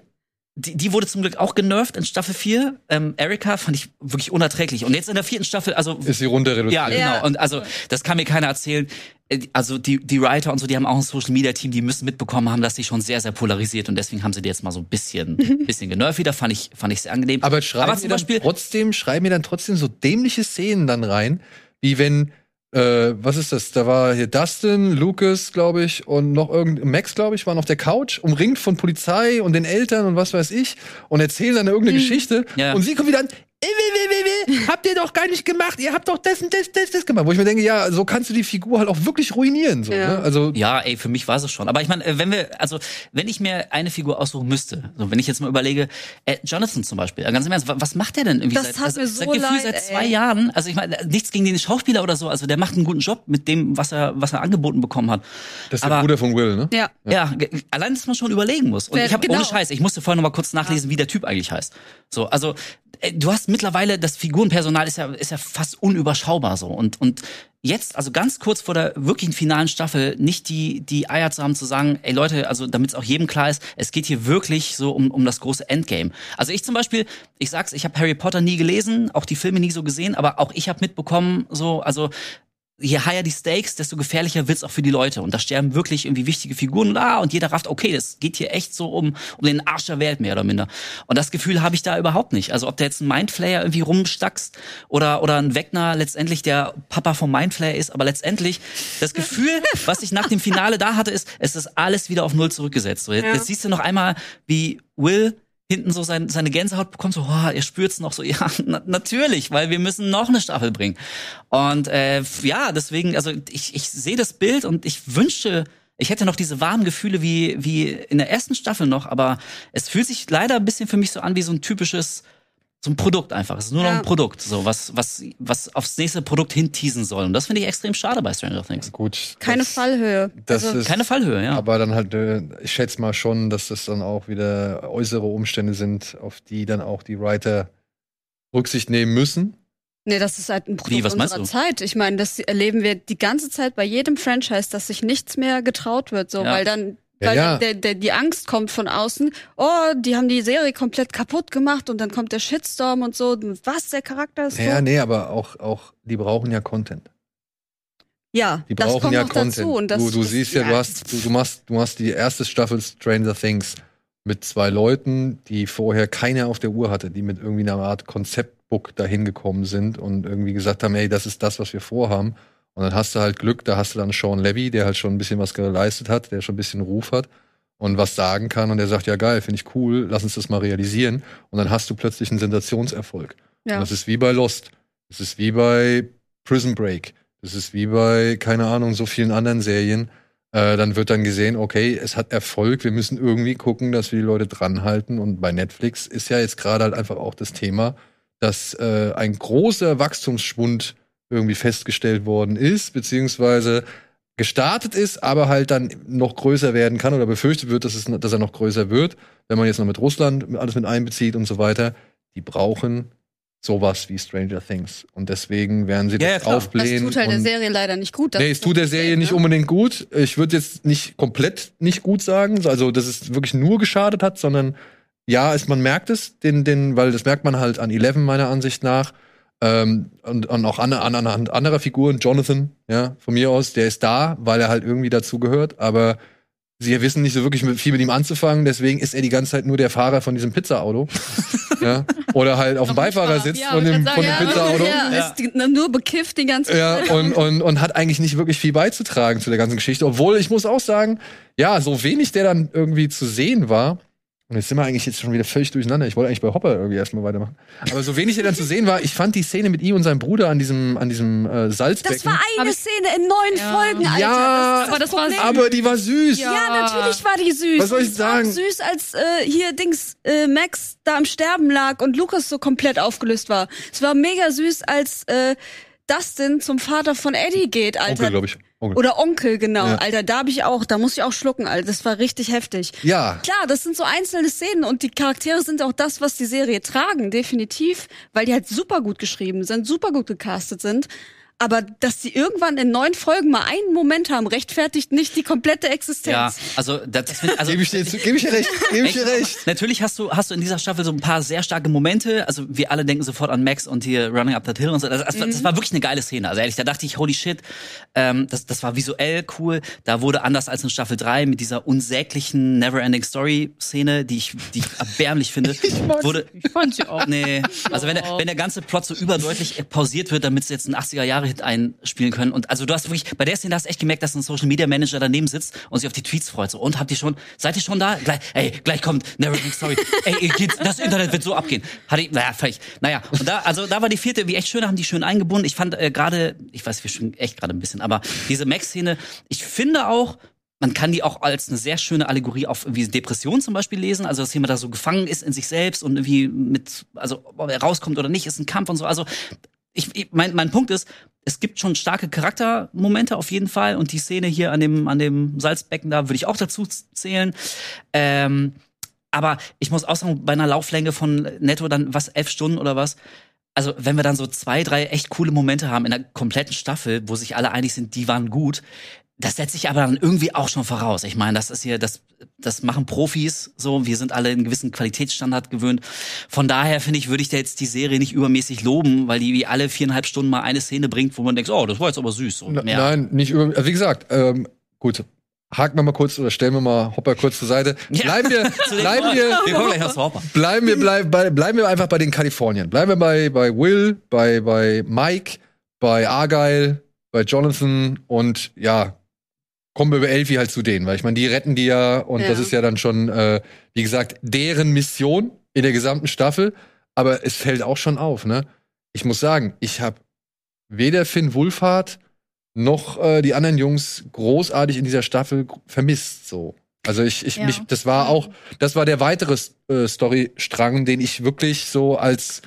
die, die wurde zum Glück auch genervt in Staffel 4. Ähm, Erika fand ich wirklich unerträglich. Und jetzt in der vierten Staffel, also ist sie runter reduziert. Ja, genau. Ja. Und also, das kann mir keiner erzählen. Äh, Also die, die Writer und so, die haben auch ein Social Media Team, die müssen mitbekommen haben, dass die schon sehr, sehr polarisiert und deswegen haben sie die jetzt mal so ein bisschen, bisschen genervt wieder. Fand ich, fand ich sehr angenehm. Aber schreiben Aber zum dann Beispiel, trotzdem, schreiben mir dann trotzdem so dämliche Szenen dann rein, wie wenn, äh, was ist das? Da war hier Dustin, Lucas, glaube ich, und noch irgend Max, glaube ich, waren auf der Couch, umringt von Polizei und den Eltern und was weiß ich, und erzählen dann irgendeine Geschichte. Ja. Und sie kommt wieder an. "Äh, weh, weh, weh, weh, Habt ihr doch gar nicht gemacht, ihr habt doch das und das, das, das gemacht. Wo ich mir denke, ja, so kannst du die Figur halt auch wirklich ruinieren. So, Ja. ne? Also, ja, ey, für mich war es schon. Aber ich meine, äh, wenn wir, also, wenn ich mir eine Figur aussuchen müsste, so, wenn ich jetzt mal überlege, äh, Jonathan zum Beispiel, äh, ganz im Ernst, wa- was macht der denn irgendwie Das seit, hat also, mir so seit Gefühl leid, seit zwei ey. Jahren? Also, ich meine, äh, nichts gegen den Schauspieler oder so, also, der macht einen guten Job mit dem, was er, was er angeboten bekommen hat. das ist der Aber- Bruder von Will, ne? ja. Ja, ge- allein, dass man schon überlegen muss. Und ich habe genau. ohne Scheiß, ich musste vorher noch mal kurz nachlesen, wie der Typ eigentlich heißt. So, also du hast mittlerweile das Figurenpersonal ist ja ist ja fast unüberschaubar so und und jetzt also ganz kurz vor der wirklichen finalen Staffel nicht die die Eier zu haben zu sagen, ey Leute, also damit es auch jedem klar ist, es geht hier wirklich so um um das große Endgame. Also ich zum Beispiel, ich sag's, ich habe Harry Potter nie gelesen, auch die Filme nie so gesehen, aber auch ich habe mitbekommen, so also je higher die Stakes, desto gefährlicher wird's auch für die Leute. Und da sterben wirklich irgendwie wichtige Figuren und, ah, und jeder rafft, okay, das geht hier echt so um, um den Arsch der Welt, mehr oder minder. Und das Gefühl habe ich da überhaupt nicht. Also ob der jetzt ein Mindflayer irgendwie rumstackst oder, oder ein Wegner letztendlich der Papa vom Mindflayer ist, aber letztendlich das Gefühl, was ich nach dem Finale da hatte, ist, es ist alles wieder auf Null zurückgesetzt. So, jetzt, Ja. jetzt siehst du noch einmal, wie Will hinten so sein, seine Gänsehaut bekommt, so, oh, er spürt's noch so, ja, na, natürlich, weil wir müssen noch eine Staffel bringen. Und äh, ja, deswegen, also ich, ich sehe das Bild und ich wünschte, ich hätte noch diese warmen Gefühle wie, wie in der ersten Staffel noch, aber es fühlt sich leider ein bisschen für mich so an wie so ein typisches so ein Produkt einfach. Es ist nur ja. noch ein Produkt, so was, was, was aufs nächste Produkt hinteasen soll. Und das finde ich extrem schade bei Stranger Things. Gut. Keine das, Fallhöhe. Das also, ist, keine Fallhöhe, ja. Aber dann halt, äh, ich schätze mal schon, dass das dann auch wieder äußere Umstände sind, auf die dann auch die Writer Rücksicht nehmen müssen. Nee, das ist halt ein Produkt Wie, was unserer Zeit. Ich meine, das erleben wir die ganze Zeit bei jedem Franchise, dass sich nichts mehr getraut wird, so, ja. weil dann weil ja. Der, der, die Angst kommt von außen, oh, die haben die Serie komplett kaputt gemacht und dann kommt der Shitstorm und so. Was, der Charakter ist Ja, tot? nee, aber auch, auch, die brauchen ja Content. Ja, die brauchen ja Content. Dazu und das, du, du das, siehst ja, ja, du hast, du, du machst, du machst die erste Staffel Stranger Things mit zwei Leuten, die vorher keine auf der Uhr hatte, die mit irgendwie einer Art Konzeptbook dahin gekommen sind und irgendwie gesagt haben, ey, das ist das, was wir vorhaben. Und dann hast du halt Glück, da hast du dann Sean Levy, der halt schon ein bisschen was geleistet hat, der schon ein bisschen Ruf hat und was sagen kann. Und der sagt, ja geil, finde ich cool, lass uns das mal realisieren. Und dann hast du plötzlich einen Sensationserfolg. Ja. Und das ist wie bei Lost. Das ist wie bei Prison Break. Das ist wie bei, keine Ahnung, so vielen anderen Serien. Äh, dann wird dann gesehen, okay, es hat Erfolg, wir müssen irgendwie gucken, dass wir die Leute dranhalten. Und bei Netflix ist ja jetzt gerade halt einfach auch das Thema, dass äh, ein großer Wachstumsschwund irgendwie festgestellt worden ist, beziehungsweise gestartet ist, aber halt dann noch größer werden kann oder befürchtet wird, dass, es, dass er noch größer wird, wenn man jetzt noch mit Russland alles mit einbezieht und so weiter. Die brauchen sowas wie Stranger Things. Und deswegen werden sie ja, das ja, aufblähen. Das tut halt der Serie leider nicht gut. Nee, es tut der Serie nicht ne? unbedingt gut. Ich würde jetzt nicht komplett nicht gut sagen, also dass es wirklich nur geschadet hat, sondern ja, ist, man merkt es, den, den, weil das merkt man halt an Eleven meiner Ansicht nach ähm, und, und auch an, an, an anderer Figuren, Jonathan, ja, von mir aus, der ist da, weil er halt irgendwie dazugehört, aber sie wissen nicht so wirklich viel mit ihm anzufangen, deswegen ist er die ganze Zeit nur der Fahrer von diesem Pizza-Auto. ja. Oder halt auf dem Beifahrersitz ja, von dem, sagen, von dem ja, Pizza-Auto. Ja. Ist nur bekifft die ganze Zeit. Ja, und, und, und hat eigentlich nicht wirklich viel beizutragen zu der ganzen Geschichte. Obwohl, ich muss auch sagen, ja, so wenig der dann irgendwie zu sehen war, und jetzt sind wir eigentlich jetzt schon wieder völlig durcheinander. Ich wollte eigentlich bei Hopper irgendwie erstmal weitermachen. Aber so wenig er dann zu sehen war, ich fand die Szene mit ihm und seinem Bruder an diesem, an diesem äh, Salzbecken. Das war eine Szene in neun ja. Folgen, Alter. Ja, das aber, das war, aber die war süß. Ja. ja. natürlich war die süß. Was soll ich sagen? süß, als äh, hier Dings äh, Max da am Sterben lag und Lukas so komplett aufgelöst war. Es war mega süß, als äh, Dustin zum Vater von Eddie geht, Alter. Onkel, glaube ich. Onkel. Oder Onkel, genau. Ja. Alter, da hab ich auch, da muss ich auch schlucken, Alter. Das war richtig heftig. Ja. Klar, das sind so einzelne Szenen und die Charaktere sind auch das, was die Serie tragen, definitiv, weil die halt super gut geschrieben sind, super gut gecastet sind. Aber dass sie irgendwann in neun Folgen mal einen Moment haben, rechtfertigt nicht die komplette Existenz. Ja, also das, also gebe ich dir, geb ich dir recht, gebe ich dir recht. Natürlich hast du hast du in dieser Staffel so ein paar sehr starke Momente. Also wir alle denken sofort an Max und hier Running Up That Hill und so. Das, das, mhm. das war wirklich eine geile Szene. Also ehrlich, da dachte ich, holy shit, ähm, das, das war visuell cool. Da wurde anders als in Staffel 3 mit dieser unsäglichen Neverending Story Szene, die ich die ich erbärmlich finde, ich wurde. Ich fand sie auch. Nee, also wenn der, wenn der ganze Plot so überdeutlich pausiert wird, damit es jetzt ein 80er Jahre Hit einspielen können. Und also du hast wirklich, bei der Szene hast du echt gemerkt, dass ein Social Media Manager daneben sitzt und sich auf die Tweets freut. So, und habt ihr schon, seid ihr schon da? Gleich, ey, gleich kommt Neverending Story. ey, das Internet wird so abgehen. Hatte ich, naja, vielleicht, naja. Und da, also da war die vierte, wie echt schön, haben die schön eingebunden. Ich fand äh, gerade, ich weiß, wir schon echt gerade ein bisschen, aber diese Max-Szene, ich finde auch, man kann die auch als eine sehr schöne Allegorie auf irgendwie Depression zum Beispiel lesen, also dass jemand da so gefangen ist in sich selbst und irgendwie mit, also ob er rauskommt oder nicht, ist ein Kampf und so. Also ich, mein, mein Punkt ist, es gibt schon starke Charaktermomente auf jeden Fall und die Szene hier an dem, an dem Salzbecken da würde ich auch dazu zählen. Ähm, aber ich muss auch sagen, bei einer Lauflänge von netto dann was, elf Stunden oder was, also wenn wir dann so zwei, drei echt coole Momente haben in der kompletten Staffel, wo sich alle einig sind, die waren gut, das setze ich aber dann irgendwie auch schon voraus. Ich meine, das ist hier, das, das machen Profis so. Wir sind alle einen gewissen Qualitätsstandard gewöhnt. Von daher finde ich, würde ich da jetzt die Serie nicht übermäßig loben, weil die wie alle viereinhalb Stunden mal eine Szene bringt, wo man denkt, oh, das war jetzt aber süß. So, Nein, nicht über, wie gesagt, ähm, gut. Haken wir mal kurz oder stellen wir mal Hopper kurz zur Seite. Bleiben wir, bleiben wir, bleiben wir, bleiben, bleiben wir einfach bei den Kalifornien. Bleiben wir bei, bei Will, bei, bei Mike, bei Argyle, bei Jonathan und ja, kommen wir über Elfi halt zu denen, weil ich meine, die retten die ja und Ja. das ist ja dann schon, äh, wie gesagt, deren Mission in der gesamten Staffel. Aber es fällt auch schon auf, ne? Ich muss sagen, ich habe weder Finn Wulfhard noch äh, die anderen Jungs großartig in dieser Staffel vermisst. So, also ich, ich Ja. mich, das war auch, das war der weitere äh, Storystrang, den ich wirklich so als,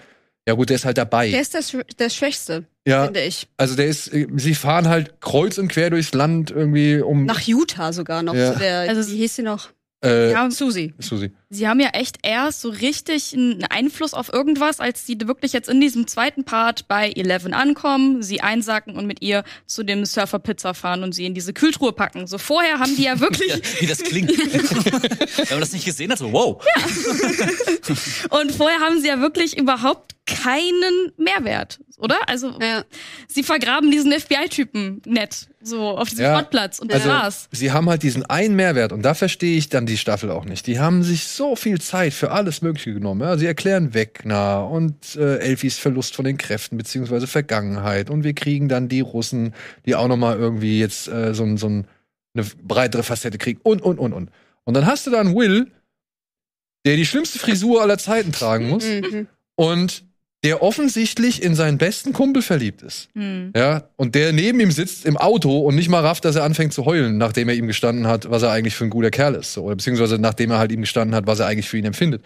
ja gut, der ist halt dabei. Der ist der, Schw- der Schwächste, ja, finde ich. also der ist, äh, sie fahren halt kreuz und quer durchs Land irgendwie um. Nach Utah sogar noch. Ja. Der, Also- wie hieß sie noch? äh, Ja, Susi. Susi. Sie haben ja echt erst so richtig einen Einfluss auf irgendwas, als sie wirklich jetzt in diesem zweiten Part bei Eleven ankommen, sie einsacken und mit ihr zu dem Surfer Pizza fahren und sie in diese Kühltruhe packen. So vorher haben die ja wirklich Ja, wie das klingt. Wenn man das nicht gesehen hat, so wow. und vorher haben sie ja wirklich überhaupt keinen Mehrwert, oder? Also Ja. sie vergraben diesen FBI-Typen nett so auf diesem Ja, Sportplatz und das Also, war's. sie haben halt diesen einen Mehrwert und da verstehe ich dann die Staffel auch nicht. Die haben sich so viel Zeit für alles Mögliche genommen. Ja? Sie erklären Wegner und äh, Elfis Verlust von den Kräften beziehungsweise Vergangenheit und wir kriegen dann die Russen, die auch noch mal irgendwie jetzt äh, so, so ein, eine breitere Facette kriegen und und und und. Und dann hast du dann Will, der die schlimmste Frisur aller Zeiten tragen muss Mhm. und der offensichtlich in seinen besten Kumpel verliebt ist. Hm. Ja, und der neben ihm sitzt im Auto und nicht mal rafft, dass er anfängt zu heulen, nachdem er ihm gestanden hat, was er eigentlich für ein guter Kerl ist. So, oder beziehungsweise nachdem er halt ihm gestanden hat, was er eigentlich für ihn empfindet.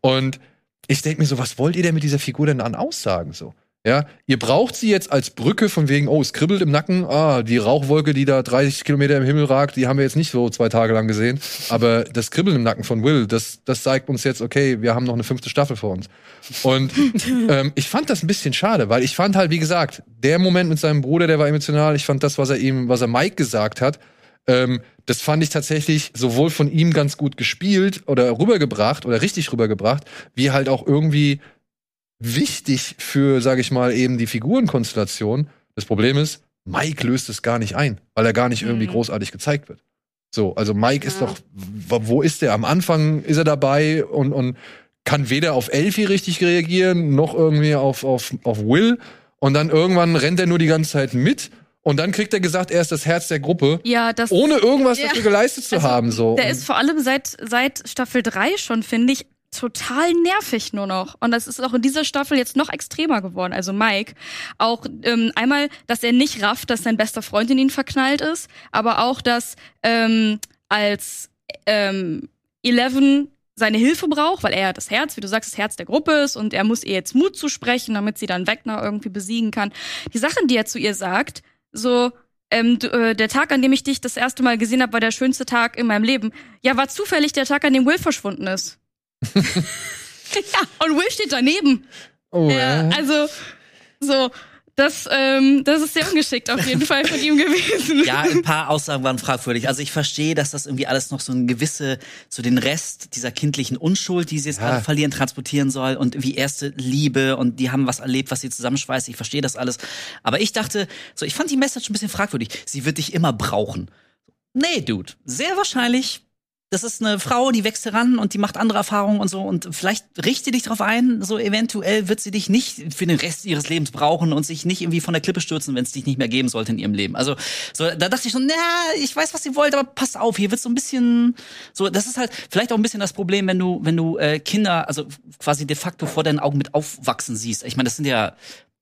Und ich denke mir so, was wollt ihr denn mit dieser Figur denn dann aussagen? So? Ja, ihr braucht sie jetzt als Brücke von wegen, oh, es kribbelt im Nacken, ah, die Rauchwolke, die da 30 Kilometer im Himmel ragt, die haben wir jetzt nicht so zwei Tage lang gesehen. Aber das Kribbeln im Nacken von Will, das, das zeigt uns jetzt, okay, wir haben noch eine fünfte Staffel vor uns. Und ähm, ich fand das ein bisschen schade, weil ich fand halt, wie gesagt, der Moment mit seinem Bruder, der war emotional. Ich fand das, was er ihm, was er Mike gesagt hat, ähm, das fand ich tatsächlich sowohl von ihm ganz gut gespielt oder rübergebracht oder richtig rübergebracht, wie halt auch irgendwie wichtig für, sage ich mal, eben die Figurenkonstellation. Das Problem ist, Mike löst es gar nicht ein, weil er gar nicht irgendwie Mhm. großartig gezeigt wird. So, also Mike ist Ja. doch, w- wo ist der? Am Anfang ist er dabei und, und kann weder auf Elfie richtig reagieren, noch irgendwie auf, auf, auf Will. Und dann irgendwann rennt er nur die ganze Zeit mit. Und dann kriegt er gesagt, er ist das Herz der Gruppe, Ja, das ohne irgendwas Ja. dafür geleistet zu Also, haben. So. Der ist vor allem seit, seit Staffel 3 schon, finde ich, total nervig nur noch. Und das ist auch in dieser Staffel jetzt noch extremer geworden. Also Mike, auch ähm, einmal, dass er nicht rafft, dass sein bester Freund in ihn verknallt ist, aber auch, dass ähm, als ähm, Eleven seine Hilfe braucht, weil er das Herz, wie du sagst, das Herz der Gruppe ist und er muss ihr jetzt Mut zusprechen, damit sie dann Wegner irgendwie besiegen kann. Die Sachen, die er zu ihr sagt, so, ähm, äh, der Tag, an dem ich dich das erste Mal gesehen habe, war der schönste Tag in meinem Leben. Ja, war zufällig der Tag, an dem Will verschwunden ist. Ja, und Will steht daneben. oh, Ja, also, so, das, ähm, das ist sehr ungeschickt auf jeden Fall von ihm gewesen. Ja, ein paar Aussagen waren fragwürdig. Also ich verstehe, dass das irgendwie alles noch so ein gewisse, so den Rest dieser kindlichen Unschuld, die sie jetzt Ja. gerade verlieren, transportieren soll und wie erste Liebe und die haben was erlebt, was sie zusammenschweißt. Ich verstehe das alles. Aber ich dachte, so, ich fand die Message ein bisschen fragwürdig. Sie wird dich immer brauchen. Nee, Dude. Sehr wahrscheinlich. Das ist eine Frau, die wächst heran und die macht andere Erfahrungen und so. Und vielleicht richte dich drauf ein, so eventuell wird sie dich nicht für den Rest ihres Lebens brauchen und sich nicht irgendwie von der Klippe stürzen, wenn es dich nicht mehr geben sollte in ihrem Leben. Also, so, da dachte ich so, na, ich weiß, was sie wollt, aber pass auf, hier wird so ein bisschen, so, das ist halt vielleicht auch ein bisschen das Problem, wenn du, wenn du äh, Kinder, also quasi de facto vor deinen Augen mit aufwachsen siehst. Ich meine, das sind ja,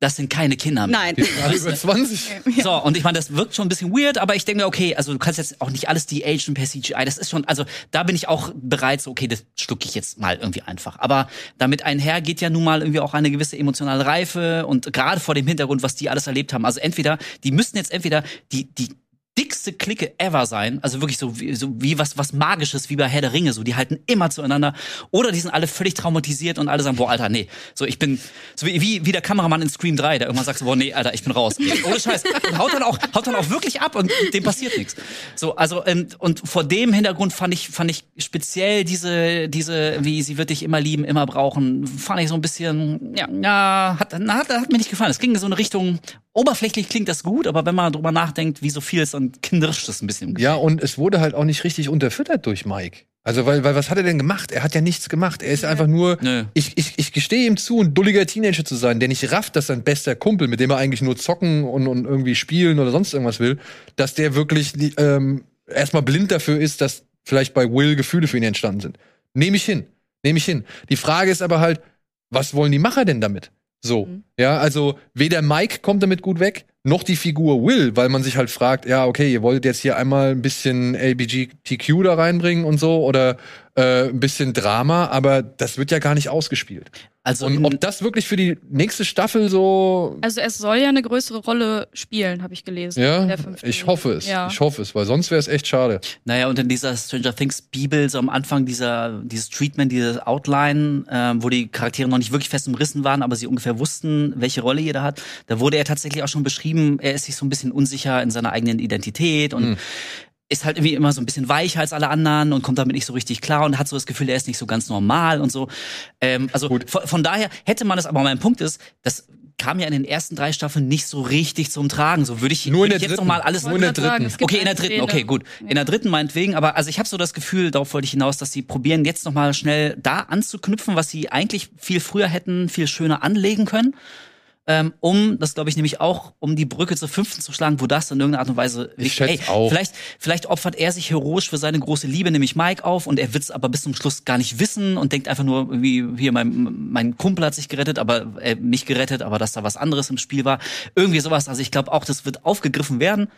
das sind keine Kinder. mehr. Nein. Gerade über 20. So, und ich meine, das wirkt schon ein bisschen weird, aber ich denke mir, okay, also du kannst jetzt auch nicht alles de-agen per CGI. Das ist schon, also da bin ich auch bereit, so, okay, das schlucke ich jetzt mal irgendwie einfach. Aber damit einher geht ja nun mal irgendwie auch eine gewisse emotionale Reife und gerade vor dem Hintergrund, was die alles erlebt haben. Also entweder, die müssten jetzt entweder die, die dickste Clique ever sein, also wirklich so wie, so wie was, was Magisches, wie bei Herr der Ringe, so, die halten immer zueinander, oder die sind alle völlig traumatisiert und alle sagen, boah, Alter, nee, so, ich bin, so wie, wie, wie der Kameramann in Scream 3, der irgendwann sagt so, boah, nee, Alter, ich bin raus. Ohne Scheiß. Und haut dann auch, haut dann auch wirklich ab und dem passiert nichts. So, also, ähm, und vor dem Hintergrund fand ich, fand ich speziell diese, diese, wie sie wird dich immer lieben, immer brauchen, fand ich so ein bisschen, ja, ja, hat, na, hat, hat mir nicht gefallen. Es ging in so eine Richtung, oberflächlich klingt das gut, aber wenn man drüber nachdenkt, wie so viel ist, dann kinderisch das ein bisschen. Ja, und es wurde halt auch nicht richtig unterfüttert durch Mike. Also, weil, weil was hat er denn gemacht? Er hat ja nichts gemacht. Er ist einfach nur, Nö. ich, ich, ich gestehe ihm zu, ein dulliger Teenager zu sein, der nicht rafft, dass sein bester Kumpel, mit dem er eigentlich nur zocken und, und irgendwie spielen oder sonst irgendwas will, dass der wirklich ähm, erstmal blind dafür ist, dass vielleicht bei Will Gefühle für ihn entstanden sind. Nehme ich hin. Nehme ich hin. Die Frage ist aber halt, was wollen die Macher denn damit? So, Mhm. ja, also weder Mike kommt damit gut weg, noch die Figur Will, weil man sich halt fragt, ja, okay, ihr wolltet jetzt hier einmal ein bisschen LBGTQ da reinbringen und so oder äh, ein bisschen Drama, aber das wird ja gar nicht ausgespielt. Also Und ob das wirklich für die nächste Staffel so Also es soll ja eine größere Rolle spielen, habe ich gelesen. ja, ich hoffe es. Ja. Ich hoffe es, weil sonst wäre es echt schade. Naja, und in dieser Stranger Things Bibel, so am Anfang dieser, dieses Treatment, dieses Outline, ähm, wo die Charaktere noch nicht wirklich fest umrissen waren, aber sie ungefähr wussten, welche Rolle jeder hat, da wurde er tatsächlich auch schon beschrieben, er ist sich so ein bisschen unsicher in seiner eigenen Identität und ist halt irgendwie immer so ein bisschen weicher als alle anderen und kommt damit nicht so richtig klar und hat so das Gefühl, er ist nicht so ganz normal und so. Ähm, also Gut. von, von daher hätte man es, aber mein Punkt ist, das kam ja in den ersten drei Staffeln nicht so richtig zum Tragen. So würde ich, Nur in der ich jetzt dritten. noch mal alles Nur in der sagen, dritten. gibt Okay, in der dritten, Szene. okay, gut. In der dritten meinetwegen, aber also ich habe so das Gefühl, darauf wollte ich hinaus, dass sie probieren jetzt noch mal schnell da anzuknüpfen, was sie eigentlich viel früher hätten, viel schöner anlegen können. Ähm, um, das glaube ich nämlich auch, um die Brücke zur fünften zu schlagen, wo das in irgendeiner Art und Weise Ich schätze auch. Vielleicht, vielleicht opfert er sich heroisch für seine große Liebe, nämlich Mike, auf und er wird's aber bis zum Schluss gar nicht wissen und denkt einfach nur, wie hier mein, mein Kumpel hat sich gerettet, aber äh, mich gerettet, aber dass da was anderes im Spiel war. Irgendwie sowas. Also ich glaube auch, das wird aufgegriffen werden.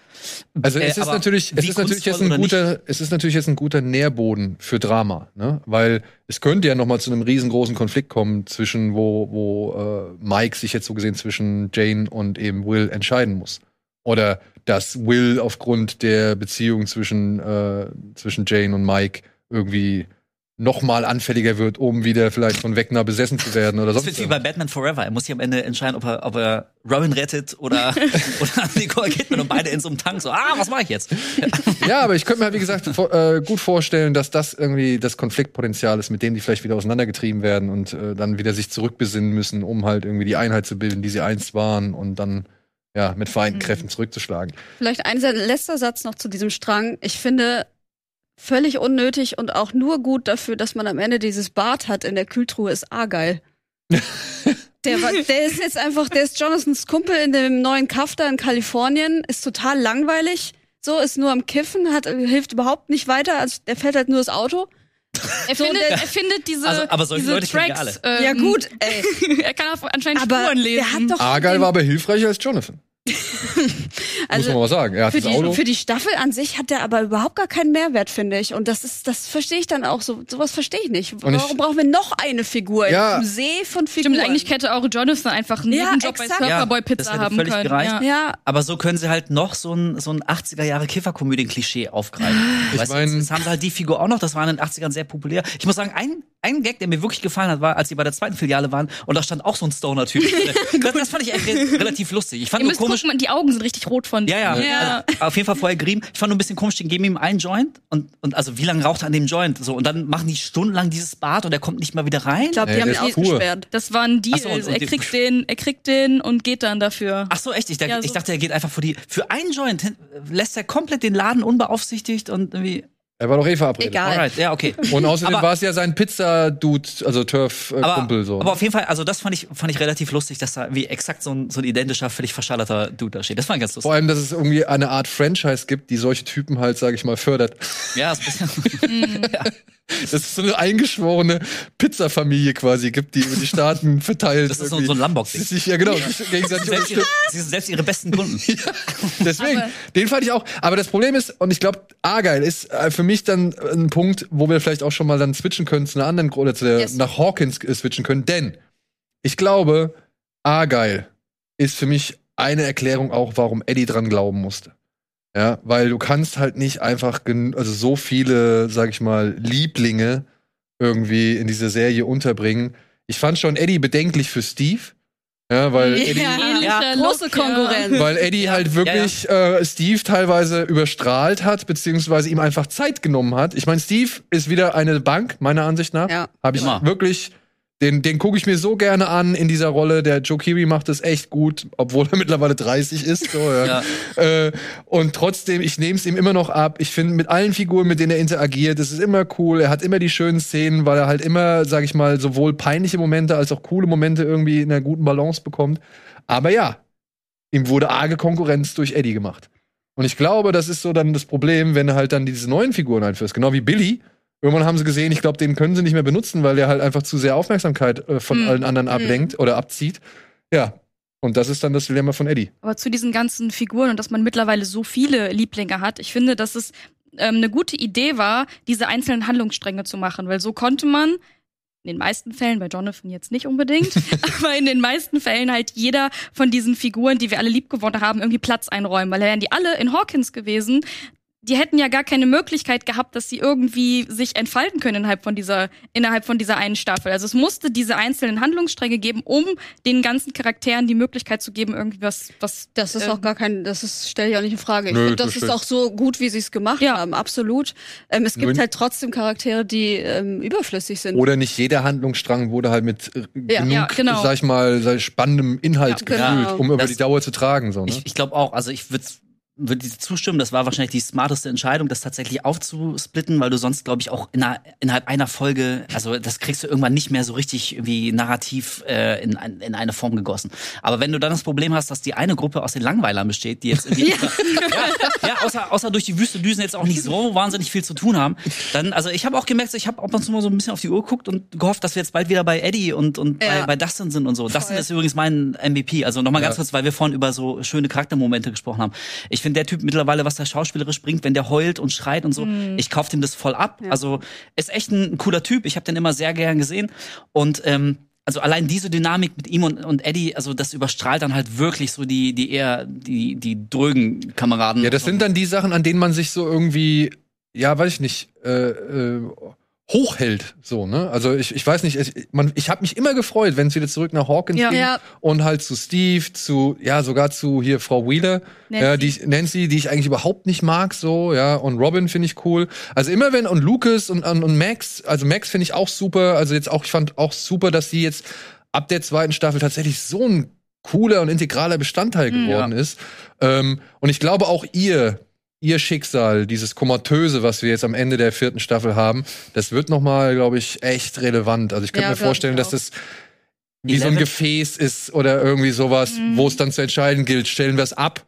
Also Äh, es ist aber natürlich, es ist natürlich jetzt ein guter, es ist natürlich jetzt ein guter Nährboden für Drama, ne? Weil es könnte ja noch mal zu einem riesengroßen Konflikt kommen zwischen wo wo äh, Mike sich jetzt so gesehen zwischen Jane und eben Will entscheiden muss. Oder dass Will aufgrund der Beziehung zwischen äh, zwischen Jane und Mike irgendwie noch mal anfälliger wird, um wieder vielleicht von Wegner besessen zu werden oder Das sonst wird wie bei Batman Forever. Er muss sich am Ende entscheiden, ob er, ob er Robin rettet oder, oder Nicole Kidman und beide in so einem Tank so, ah, was mache ich jetzt? Ja, aber ich könnte mir, halt, wie gesagt, vor, äh, gut vorstellen, dass das irgendwie das Konfliktpotenzial ist, mit dem die vielleicht wieder auseinandergetrieben werden und äh, dann wieder sich zurückbesinnen müssen, um halt irgendwie die Einheit zu bilden, die sie einst waren und dann ja mit vereinten Kräften zurückzuschlagen. Vielleicht ein letzter Satz noch zu diesem Strang. Ich finde völlig unnötig und auch nur gut dafür, dass man am Ende dieses Bad hat in der Kühltruhe, ist Argyle. Der, war, der ist jetzt einfach, der ist Jonathans Kumpel in dem neuen Kaff da in Kalifornien, ist total langweilig. So, ist nur am Kiffen, hat, hilft überhaupt nicht weiter, also der fährt halt nur das Auto. Er So, findet, der- er findet diese, Also, aber solche diese Leute Tracks. alle. Ähm, ja gut, ey. er kann auf anscheinend Aber Spuren lesen. der hat doch Argyle war aber hilfreicher als Jonathan. Also, muss man mal sagen. Er hat Für die, für die Staffel an sich hat der aber überhaupt gar keinen Mehrwert, finde ich. Und das ist, das verstehe ich dann auch so. Sowas verstehe ich nicht. Und ich- Warum brauchen wir noch eine Figur Ja. im See von Figuren? Stimmt, eigentlich hätte auch Jonathan einfach einen Ja, bei exakt. Surferboy Ja, das Pizza hätte haben völlig können. gereicht. Ja. ja, Aber so können sie halt noch so ein, so ein 80er-Jahre-Kifferkomödien-Klischee aufgreifen. Ich weißt mein- jetzt, jetzt haben sie halt die Figur auch noch, das war in den 80ern sehr populär. Ich muss sagen, ein, ein Gag, der mir wirklich gefallen hat, war, als sie bei der zweiten Filiale waren und da stand auch so ein Stoner-Typ. das, das fand ich re relativ lustig. Ich fand Ihr nur müsst komisch, gucken, die Augen sind richtig rot von Ja, ja. ja. Also, auf jeden Fall vorher gerieben. Ich fand nur ein bisschen komisch, den geben ihm einen Joint und, und also wie lange raucht er an dem Joint? So, und dann machen die stundenlang dieses Bad und er kommt nicht mal wieder rein. ich glaube, die haben ihn ausgesperrt. Das war ein Deal. So, und- Also und er die- kriegt den, er kriegt den und geht dann dafür. Ach so, echt? Ich, dachte- Ja, so- ich dachte, er geht einfach für die, für einen Joint lässt er komplett den Laden unbeaufsichtigt und irgendwie. Er war doch eh verabredet. Egal. Alright, ja, okay. Und außerdem war es ja sein Pizza-Dude, also Turf-Kumpel so. aber auf jeden Fall, also das fand ich, fand ich relativ lustig, dass da wie exakt so ein, so ein identischer, völlig verschallerter Dude da steht. Das fand ich ganz lustig. Vor allem, dass es irgendwie eine Art Franchise gibt, die solche Typen halt, sage ich mal, fördert. Ja, ist ein bisschen. Dass es so eine eingeschworene Pizzafamilie quasi gibt, die über die Staaten verteilt. Das ist so- irgendwie so ein sich Ja, genau. gegenseitig selbst, ihre, sie sind selbst ihre besten Kunden. Deswegen, Aber- den fand ich auch. Aber das Problem ist, und ich glaube, Argyle ist äh, für mich dann ein Punkt, wo wir vielleicht auch schon mal dann switchen können zu einer anderen, oder zu der, Yes. nach Hawkins äh, switchen können. Denn ich glaube, Argyle ist für mich eine Erklärung auch, warum Eddie dran glauben musste. Ja, weil du kannst halt nicht einfach also so viele, sag ich mal, Lieblinge irgendwie in diese Serie unterbringen. Ich fand schon Eddie bedenklich für Steve. Ja, weil Eddie, Ähnlicher große Look, ja. Konkurrenz. weil Eddie halt wirklich Äh, Steve teilweise überstrahlt hat, beziehungsweise ihm einfach Zeit genommen hat. Ich meine, Steve ist wieder eine Bank, meiner Ansicht nach. Ja. Habe ich Immer. wirklich, den, den gucke ich mir so gerne an in dieser Rolle. Der Joe Keery macht das echt gut, obwohl er mittlerweile 30 ist. So, ja. Äh, und trotzdem, ich nehme es ihm immer noch ab. Ich finde, mit allen Figuren, mit denen er interagiert, das ist immer cool. Er hat immer die schönen Szenen, weil er halt immer, sag ich mal, sowohl peinliche Momente als auch coole Momente irgendwie in einer guten Balance bekommt. Aber ja, ihm wurde arge Konkurrenz durch Eddie gemacht. Und ich glaube, das ist so dann das Problem, wenn du halt dann diese neuen Figuren einführst. Genau wie Billy. Irgendwann haben sie gesehen, ich glaube, den können sie nicht mehr benutzen, weil der halt einfach zu sehr Aufmerksamkeit äh, von Mhm. allen anderen ablenkt oder abzieht. Ja. Und das ist dann das Dilemma von Eddie. Aber zu diesen ganzen Figuren und dass man mittlerweile so viele Lieblinge hat, ich finde, dass es ähm, eine gute Idee war, diese einzelnen Handlungsstränge zu machen, weil so konnte man in den meisten Fällen, bei Jonathan jetzt nicht unbedingt, aber in den meisten Fällen halt jeder von diesen Figuren, die wir alle lieb gewonnen haben, irgendwie Platz einräumen, weil wären die alle in Hawkins gewesen, die hätten ja gar keine Möglichkeit gehabt, dass sie irgendwie sich entfalten können innerhalb von dieser, innerhalb von dieser einen Staffel. Also es musste diese einzelnen Handlungsstränge geben, um den ganzen Charakteren die Möglichkeit zu geben, irgendwie was, was Das ist ähm, auch gar kein, das ist, stelle ich auch nicht in Frage. Ich finde, das das ist auch so gut, wie sie es gemacht Ja. haben, absolut. Ähm, es gibt halt trotzdem Charaktere, die ähm, überflüssig sind. Oder nicht jeder Handlungsstrang wurde halt mit äh, Ja, genug, ja, genau. sag ich mal, sag ich, spannendem Inhalt Ja, gefüllt, genau. um über Das- die Dauer zu tragen. So, ne? Ich, ich glaube auch, also ich würde würde dir zustimmen, das war wahrscheinlich die smarteste Entscheidung, das tatsächlich aufzusplitten, weil du sonst, glaube ich, auch in einer, innerhalb einer Folge, also das kriegst du irgendwann nicht mehr so richtig irgendwie narrativ äh, in, in eine Form gegossen. Aber wenn du dann das Problem hast, dass die eine Gruppe aus den Langweilern besteht, die jetzt irgendwie, ja. Ja, außer, außer durch die Wüste düsen jetzt auch nicht so wahnsinnig viel zu tun haben, dann, also ich habe auch gemerkt, ich habe ab und zu mal so ein bisschen auf die Uhr geguckt und gehofft, dass wir jetzt bald wieder bei Eddie und, und Ja. bei, bei Dustin sind und so. Dustin ist übrigens mein MVP. Also nochmal ganz Ja. kurz, weil wir vorhin über so schöne Charaktermomente gesprochen haben. Ich finde der Typ mittlerweile, was der schauspielerisch bringt, wenn der heult und schreit und so, ich kaufe dem das voll ab. Also ist echt ein, cooler Typ. Ich habe den immer sehr gern gesehen. Und ähm, also allein diese Dynamik mit ihm und, und Eddie, also das überstrahlt dann halt wirklich so die, die eher, die, die drögen Kameraden. Ja, das sind dann die Sachen, an denen man sich so irgendwie, ja, weiß ich nicht, äh, äh, hochhält, so, ne? Also ich, ich weiß nicht, ich, man, ich habe mich immer gefreut, wenn es wieder zurück nach Hawkins Ja. ging Ja. und halt zu Steve, zu, ja, sogar zu hier Frau Wheeler, Nancy. Ja, die ich, Nancy, die ich eigentlich überhaupt nicht mag, so, ja, und Robin finde ich cool. Also immer wenn, und Lucas und, und, und Max, also Max finde ich auch super, also jetzt auch, ich fand auch super, dass sie jetzt ab der zweiten Staffel tatsächlich so ein cooler und integraler Bestandteil geworden ist. Ähm, und ich glaube auch ihr, ihr Schicksal, dieses Komatöse, was wir jetzt am Ende der vierten Staffel haben, das wird noch mal, glaube ich, echt relevant. Also ich könnte Ja, mir vorstellen, dass das wie so ein Gefäß ist oder irgendwie sowas, wo es dann zu entscheiden gilt, stellen wir es ab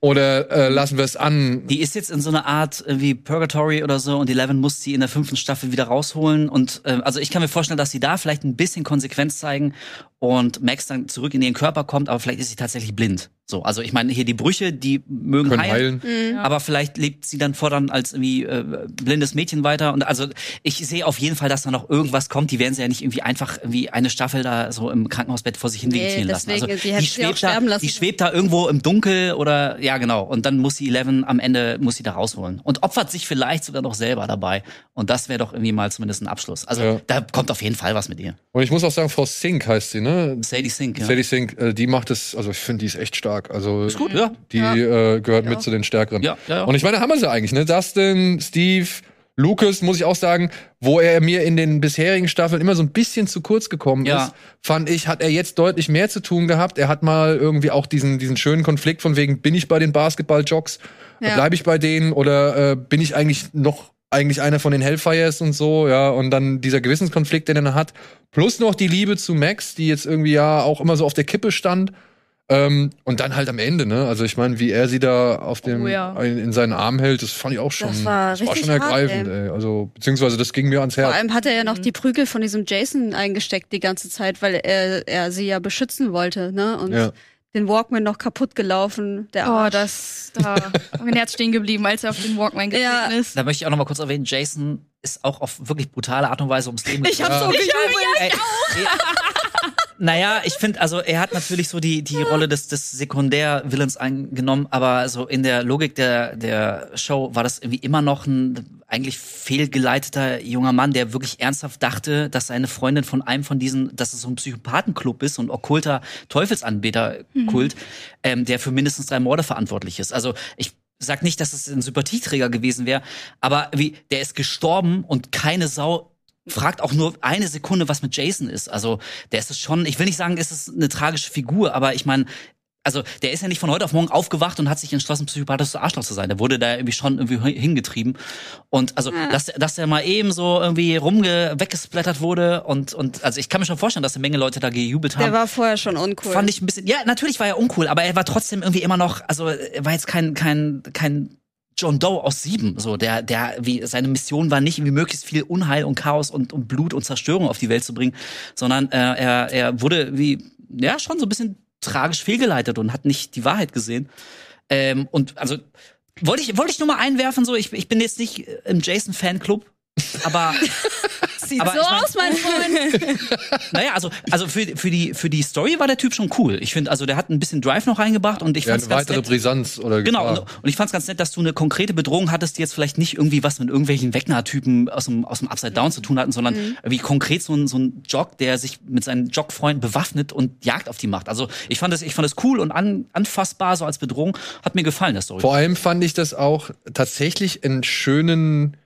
oder äh, lassen wir es an. Die ist jetzt in so einer Art wie Purgatory oder so und Eleven muss sie in der fünften Staffel wieder rausholen. Und äh, also ich kann mir vorstellen, dass sie da vielleicht ein bisschen Konsequenz zeigen und Max dann zurück in ihren Körper kommt, aber vielleicht ist sie tatsächlich blind. So, also ich meine, hier die Brüche, die mögen können heilen. heilen. Aber vielleicht lebt sie dann fortan als irgendwie äh, blindes Mädchen weiter. Und also ich sehe auf jeden Fall, dass da noch irgendwas kommt. Die werden sie ja nicht irgendwie einfach irgendwie eine Staffel da so im Krankenhausbett vor sich hin Nee, vegetieren lassen. deswegen, Also die die sie auch schwebt da, lassen die schwebt da irgendwo im Dunkel oder ja genau. Und dann muss sie Eleven am Ende muss sie da rausholen und opfert sich vielleicht sogar noch selber dabei. Und das wäre doch irgendwie mal zumindest ein Abschluss. Also Ja. da kommt auf jeden Fall was mit ihr. Und ich muss auch sagen, Frau Sink heißt sie, ne? Sadie Sink. Ja. Sadie Sink, äh, die macht es, also ich finde, die ist echt stark. Also Ist gut, ja. die äh, gehört mit zu den Stärkeren. Ja, ja, ja. Und ich meine, haben wir sie eigentlich, ne? Dustin, Steve, Lucas, muss ich auch sagen, wo er mir in den bisherigen Staffeln immer so ein bisschen zu kurz gekommen Ja. ist, fand ich, hat er jetzt deutlich mehr zu tun gehabt. Er hat mal irgendwie auch diesen, diesen schönen Konflikt von wegen, bin ich bei den Basketball-Jocks? Ja. Bleibe ich bei denen oder äh, bin ich eigentlich noch eigentlich einer von den Hellfires und so, ja, und dann dieser Gewissenskonflikt, den er hat, plus noch die Liebe zu Max, die jetzt irgendwie ja auch immer so auf der Kippe stand. Ähm, und dann halt am Ende, ne? Also ich meine, wie er sie da auf dem Oh ja. in, in seinen Arm hält, das fand ich auch schon, Das war richtig schon hart, ergreifend, ey. Also beziehungsweise das ging mir ans Vor Herz. allem hat er ja Mhm. noch die Prügel von diesem Jason eingesteckt die ganze Zeit, weil er, er sie ja beschützen wollte, ne? Und Ja. den Walkman noch kaputt gelaufen. Der Oh, Arsch. das, da mein Herz stehen geblieben, als er auf den Walkman getreten Ja. ist. Da möchte ich auch noch mal kurz erwähnen, Jason ist auch auf wirklich brutale Art und Weise ums Leben Ich hab so gejubelt. Ey, ey, Naja, ich finde, also er hat natürlich so die, die Rolle des, des Sekundär-Villains eingenommen, aber so in der Logik der, der Show war das irgendwie immer noch ein eigentlich fehlgeleiteter junger Mann, der wirklich ernsthaft dachte, dass seine Freundin von einem von diesen, dass es so ein Psychopathenclub ist, ein okkulter Teufelsanbeterkult, ähm, der für mindestens drei Morde verantwortlich ist. Also ich sag nicht, dass es ein Sympathieträger gewesen wäre, aber wie, der ist gestorben und keine Sau fragt auch nur eine Sekunde, was mit Jason ist. Also der ist es schon, ich will nicht sagen, es ist eine tragische Figur, aber ich meine, also der ist ja nicht von heute auf morgen aufgewacht und hat sich entschlossen, psychopathisches Arschloch zu sein. Der wurde da irgendwie schon irgendwie hingetrieben. Und also, Ja. dass, dass der mal eben so irgendwie rumge weggesplattert wurde und, und also ich kann mir schon vorstellen, dass eine Menge Leute da gejubelt haben. Der war vorher schon uncool. Fand ich ein bisschen, ja, natürlich war er uncool, aber er war trotzdem irgendwie immer noch, also er war jetzt kein, kein, kein John Doe aus sieben, so, der, der, wie, seine Mission war nicht, irgendwie möglichst viel Unheil und Chaos und, und Blut und Zerstörung auf die Welt zu bringen, sondern äh, er, er wurde wie, ja, schon so ein bisschen tragisch fehlgeleitet und hat nicht die Wahrheit gesehen. Ähm, und also, wollte ich, wollte ich nur mal einwerfen, so, ich, ich bin jetzt nicht im Jason-Fanclub, aber Sieht aber so ich mein- aus, mein Freund. naja, also, also für, für, die, für die Story war der Typ schon cool. Ich finde, also der hat ein bisschen Drive noch reingebracht und ich Ja, fand's eine ganz weitere nett. Brisanz oder Genau, Gefahr. und, und ich fand's ganz nett, dass du eine konkrete Bedrohung hattest, die jetzt vielleicht nicht irgendwie was mit irgendwelchen Wegner-Typen aus dem, aus dem Upside Down zu tun hatten, sondern Mhm. wie konkret so ein, so ein Jog, der sich mit seinen Jogfreunden bewaffnet und Jagd auf die macht. Also ich fand das, ich fand das cool und an, anfassbar, so als Bedrohung. Hat mir gefallen, der Story. Vor allem fand ich das auch tatsächlich einen schönen,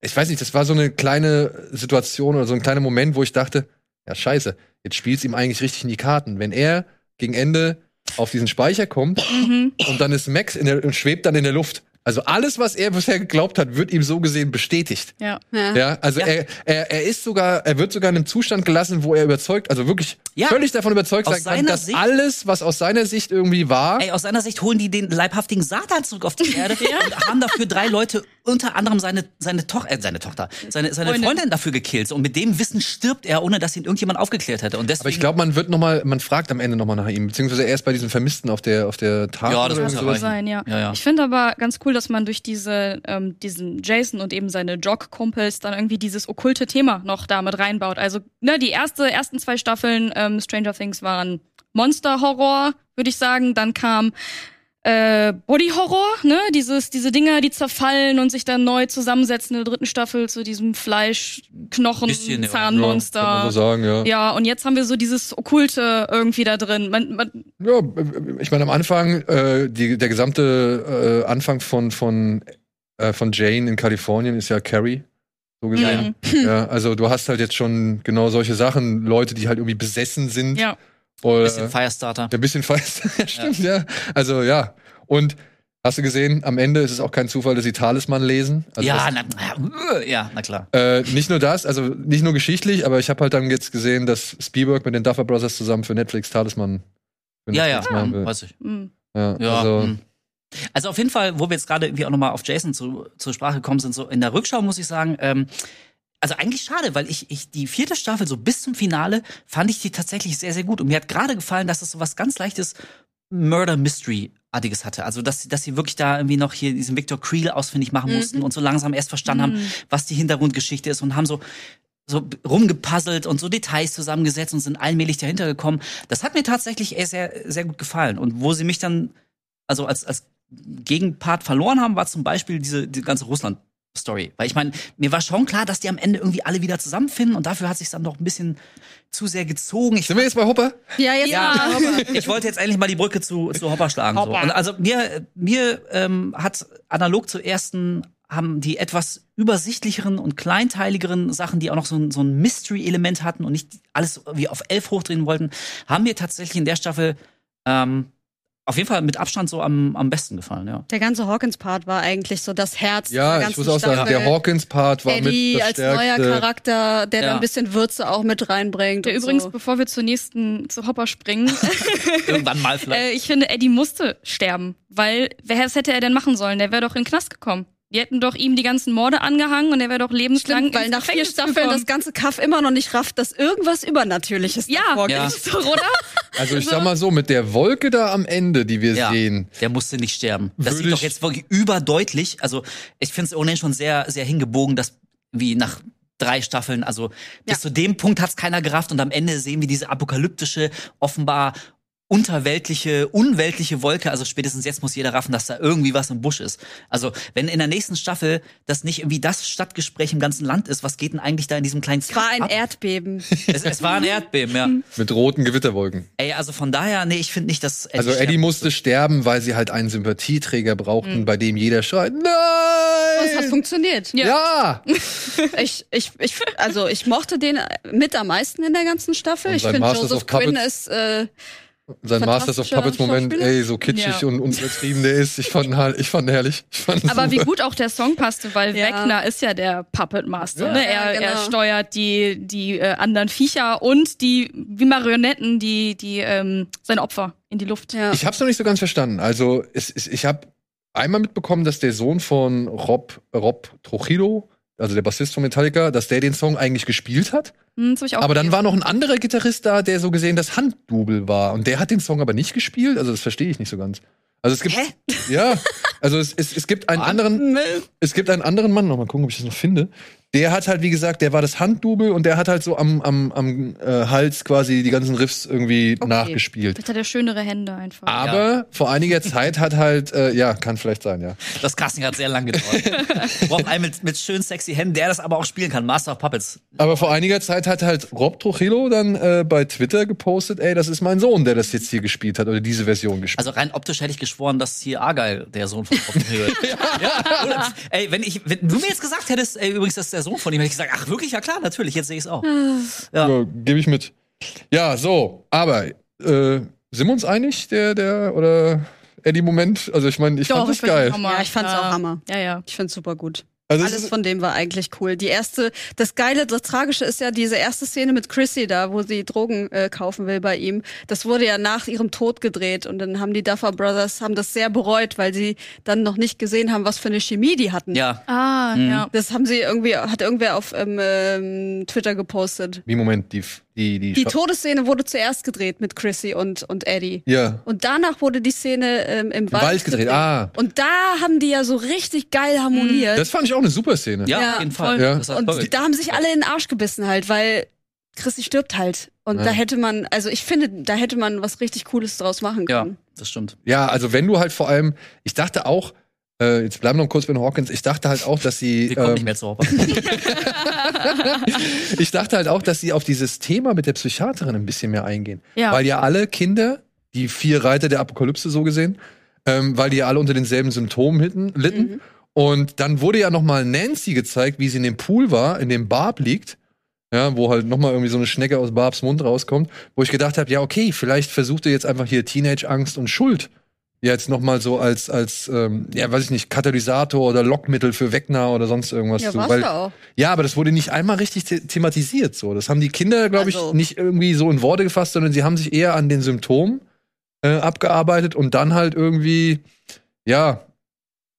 ich weiß nicht, das war so eine kleine Situation oder so ein kleiner Moment, wo ich dachte, ja scheiße, jetzt spielt's ihm eigentlich richtig in die Karten. Wenn er gegen Ende auf diesen Speicher kommt Mhm. und dann ist Max in der, und schwebt dann in der Luft. Also alles, was er bisher geglaubt hat, wird ihm so gesehen bestätigt. Ja. Ja. Ja, also Ja. Er, er, er ist sogar, er wird sogar in einem Zustand gelassen, wo er überzeugt, also wirklich Ja. völlig davon überzeugt Aus sein kann, dass Sicht- alles, was aus seiner Sicht irgendwie war, Ey, aus seiner Sicht holen die den leibhaftigen Satan zurück auf die Erde und haben dafür drei Leute, unter anderem seine, seine, Toch äh, seine Tochter, seine, seine Freundin. Freundin dafür gekillt. Und mit dem Wissen stirbt er, ohne dass ihn irgendjemand aufgeklärt hätte. Und deswegen, Aber ich glaube, man wird noch mal, man fragt am Ende noch mal nach ihm, beziehungsweise erst bei diesen Vermissten auf der auf der Tafel Ja, das muss sowas. sein, ja. Ja, ja. Ich finde aber ganz cool, dass man durch diese, ähm, diesen Jason und eben seine Jog-Kumpels dann irgendwie dieses okkulte Thema noch damit reinbaut. Also, ne, die erste, ersten zwei Staffeln ähm, Stranger Things waren Monster-Horror, würde ich sagen. Dann kam äh, Body-Horror, ne? Dieses, diese Dinger, die zerfallen und sich dann neu zusammensetzen in der dritten Staffel zu diesem Fleisch, Knochen, Bisschen, ja. Zahnmonster. Ja, kann man so sagen, ja. Ja, und jetzt haben wir so dieses Okkulte irgendwie da drin. Man, man, Ja, ich meine am Anfang äh, die, der gesamte äh, Anfang von von äh, von Jane in Kalifornien ist ja Carrie so gesehen. Ja, also du hast halt jetzt schon genau solche Sachen, Leute, die halt irgendwie besessen sind. ja. Oder, bisschen Firestarter. ein bisschen ja, stimmt, ja. Also ja. Und hast du gesehen, am Ende ist es auch kein Zufall, dass sie Talisman lesen. Also ja, das, na, äh, ja, na klar. Äh, nicht nur das, also nicht nur geschichtlich, aber ich habe halt dann jetzt gesehen, dass Spielberg mit den Duffer Brothers zusammen für Netflix Talisman für Ja, ja, Netflix machen will. weiß ich. Mm. Ja, Ja, also, hm. also auf jeden Fall, wo wir jetzt gerade irgendwie auch nochmal auf Jason zu, zur Sprache gekommen sind, so in der Rückschau muss ich sagen, ähm, also eigentlich schade, weil ich, ich die vierte Staffel so bis zum Finale fand ich die tatsächlich sehr, sehr gut. Und mir hat gerade gefallen, dass es so was ganz leichtes Murder Mystery artiges hatte. Also dass, dass sie wirklich da irgendwie noch hier diesen Victor Creel ausfindig machen mussten und so langsam erst verstanden haben, was die Hintergrundgeschichte ist und haben so so rumgepuzzelt und so Details zusammengesetzt und sind allmählich dahinter gekommen. Das hat mir tatsächlich eher sehr, sehr gut gefallen. Und wo sie mich dann, also als, als Gegenpart verloren haben, war zum Beispiel diese, die ganze Russland-Story. Weil ich meine, mir war schon klar, dass die am Ende irgendwie alle wieder zusammenfinden und dafür hat sich dann doch ein bisschen zu sehr gezogen. Ich sind wir jetzt bei Hopper? Ja, jetzt ja, ich wollte jetzt endlich mal die Brücke zu, zu Hopper schlagen. So. Hopper. Und also mir, mir ähm, hat analog zur ersten haben die etwas übersichtlicheren und kleinteiligeren Sachen, die auch noch so ein, so ein Mystery-Element hatten und nicht alles wie auf elf hochdrehen wollten, haben mir tatsächlich in der Staffel ähm, auf jeden Fall mit Abstand so am, am besten gefallen, ja. Der ganze Hawkins-Part war eigentlich so das Herz der Ja, ich ganzen muss auch sagen, der Hawkins-Part war Eddie mit das als neuer stärkste. Charakter, der Ja. da ein bisschen Würze auch mit reinbringt. Der übrigens, so. bevor wir zur nächsten, zu Hopper springen, Irgendwann mal vielleicht. äh, ich finde, Eddie musste sterben, weil wer was hätte er denn machen sollen? Der wäre doch in den Knast gekommen. Die hätten doch ihm die ganzen Morde angehangen und er wäre doch lebenslang Stimmt, weil ins nach vier Staffeln gekommen. das ganze Kaff immer noch nicht rafft, dass irgendwas Übernatürliches Ja, davor Ja. oder? Also ich sag mal so, mit der Wolke da am Ende, die wir Ja. sehen, Der musste nicht sterben. Das sieht doch jetzt wirklich überdeutlich. Also ich finde es ohnehin schon sehr, sehr hingebogen, dass wie nach drei Staffeln, also bis Ja. zu dem Punkt hat's keiner gerafft und am Ende sehen wir diese apokalyptische, offenbar unterweltliche, unweltliche Wolke. Also spätestens jetzt muss jeder raffen, dass da irgendwie was im Busch ist. Also wenn in der nächsten Staffel das nicht irgendwie das Stadtgespräch im ganzen Land ist, was geht denn eigentlich da in diesem kleinen Es war ein ab? Erdbeben. es, es war ein Erdbeben, ja. mit roten Gewitterwolken. Ey, also von daher, nee, ich finde nicht, dass Eddie Also Eddie musste sterben, weil sie halt einen Sympathieträger brauchten, bei dem jeder schreit, Und es hat nein! funktioniert. Ja! Ich, ich, ich, also ich mochte den mit am meisten in der ganzen Staffel. Und Ich finde, Joseph? Quinn ist, äh, Sein Masters of Puppets Moment, ey, so kitschig Ja. und unübertrieben der ist. Ich fand ihn halt, ich fand herrlich. Ich fand Aber wie super. gut auch der Song passte, weil Ja. Wegner ist ja der Puppet Master. Ja. Ne? Ja, Er, er genau. steuert die, die äh, anderen Viecher und die wie Marionetten, die, die ähm, seine Opfer in die Luft. Ja. Ich hab's noch nicht so ganz verstanden. Also, es, es, ich habe einmal mitbekommen, dass der Sohn von Rob, Rob Trujillo, also der Bassist von Metallica, dass der den Song eigentlich gespielt hat. Hm, das hab ich auch Aber dann war noch ein anderer Gitarrist da, der so gesehen das Handdouble war. Und der hat den Song aber nicht gespielt. Also, das verstehe ich nicht so ganz. Also es gibt Hä? ja, also es, es, es gibt einen anderen, es gibt einen anderen Mann, noch mal gucken, ob ich das noch finde. Der hat halt, wie gesagt, der war das Handdouble und der hat halt so am, am, am äh, Hals quasi die ganzen Riffs irgendwie Okay. nachgespielt. Vielleicht hat er schönere Hände einfach. Aber vor einiger Zeit hat halt, äh, ja, kann vielleicht sein, ja. Das Casting hat sehr lange gedauert. Braucht einen mit, mit schön sexy Händen, der das aber auch spielen kann. Master of Puppets. Aber vor einiger Zeit hat halt Rob Trujillo dann äh, bei Twitter gepostet, ey, das ist mein Sohn, der das jetzt hier gespielt hat oder diese Version gespielt. Also rein optisch hätte ich geschworen, dass hier Argyle der Sohn von Robin Hill ist. ja, oder? Ey, wenn ich, wenn du mir jetzt gesagt hättest, ey, übrigens, das ist der Sohn von ihm, hätte ich gesagt, ach wirklich, ja klar, natürlich, jetzt sehe ich es auch. Ja. Ja, gebe ich mit. Ja, so, aber äh, sind wir uns einig, der, der, oder Eddie Moment? Also ich meine, ich fand das ich find geil. Ja, ich fand's auch Hammer. Ja, ja. Ich find's super gut. Also es Alles von dem war eigentlich cool. Die erste, das Geile, das Tragische ist ja diese erste Szene mit Chrissy da, wo sie Drogen äh, kaufen will bei ihm. Das wurde ja nach ihrem Tod gedreht und dann haben die Duffer Brothers haben das sehr bereut, weil sie dann noch nicht gesehen haben, was für eine Chemie die hatten. Ja. Ah, Mhm. ja. Das haben sie irgendwie, hat irgendwer auf ähm, ähm, Twitter gepostet. wie Moment, die, die, die, Die Todesszene wurde zuerst gedreht mit Chrissy und, und Eddie. Ja. Und danach wurde die Szene ähm, im, Wald, Wald gedreht, ah. Und da haben die ja so richtig geil harmoniert. Das fand ich auch eine super Szene. Ja, Ja, auf jeden voll. Fall. Ja. Und toll. da haben sich alle in den Arsch gebissen halt, weil Chrissy stirbt halt. Und Ja. da hätte man, also ich finde, da hätte man was richtig Cooles draus machen Ja, können. das stimmt. Ja, also wenn du halt vor allem, ich dachte auch, äh, jetzt bleiben wir noch kurz bei den Hawkins, ich dachte halt auch, dass sie, Wir kommen ähm, nicht mehr zu Hopper. ich dachte halt auch, dass sie auf dieses Thema mit der Psychiaterin ein bisschen mehr eingehen. Ja. Weil ja alle Kinder, die vier Reiter der Apokalypse so gesehen, ähm, weil die ja alle unter denselben Symptomen hitten, litten. Mhm. Und dann wurde ja noch mal Nancy gezeigt, wie sie in dem Pool war, in dem Barb liegt. Ja, wo halt noch mal irgendwie so eine Schnecke aus Barbs Mund rauskommt, wo ich gedacht habe, ja, okay, vielleicht versucht ihr jetzt einfach hier Teenage-Angst und Schuld jetzt noch mal so als, als ähm, ja, weiß ich nicht, Katalysator oder Lockmittel für Wegner oder sonst irgendwas Ja, zu. Weil, auch. ja, aber das wurde nicht einmal richtig the thematisiert. So, das haben die Kinder, glaube Also- ich, nicht irgendwie so in Worte gefasst, sondern sie haben sich eher an den Symptomen äh, abgearbeitet und dann halt irgendwie, ja,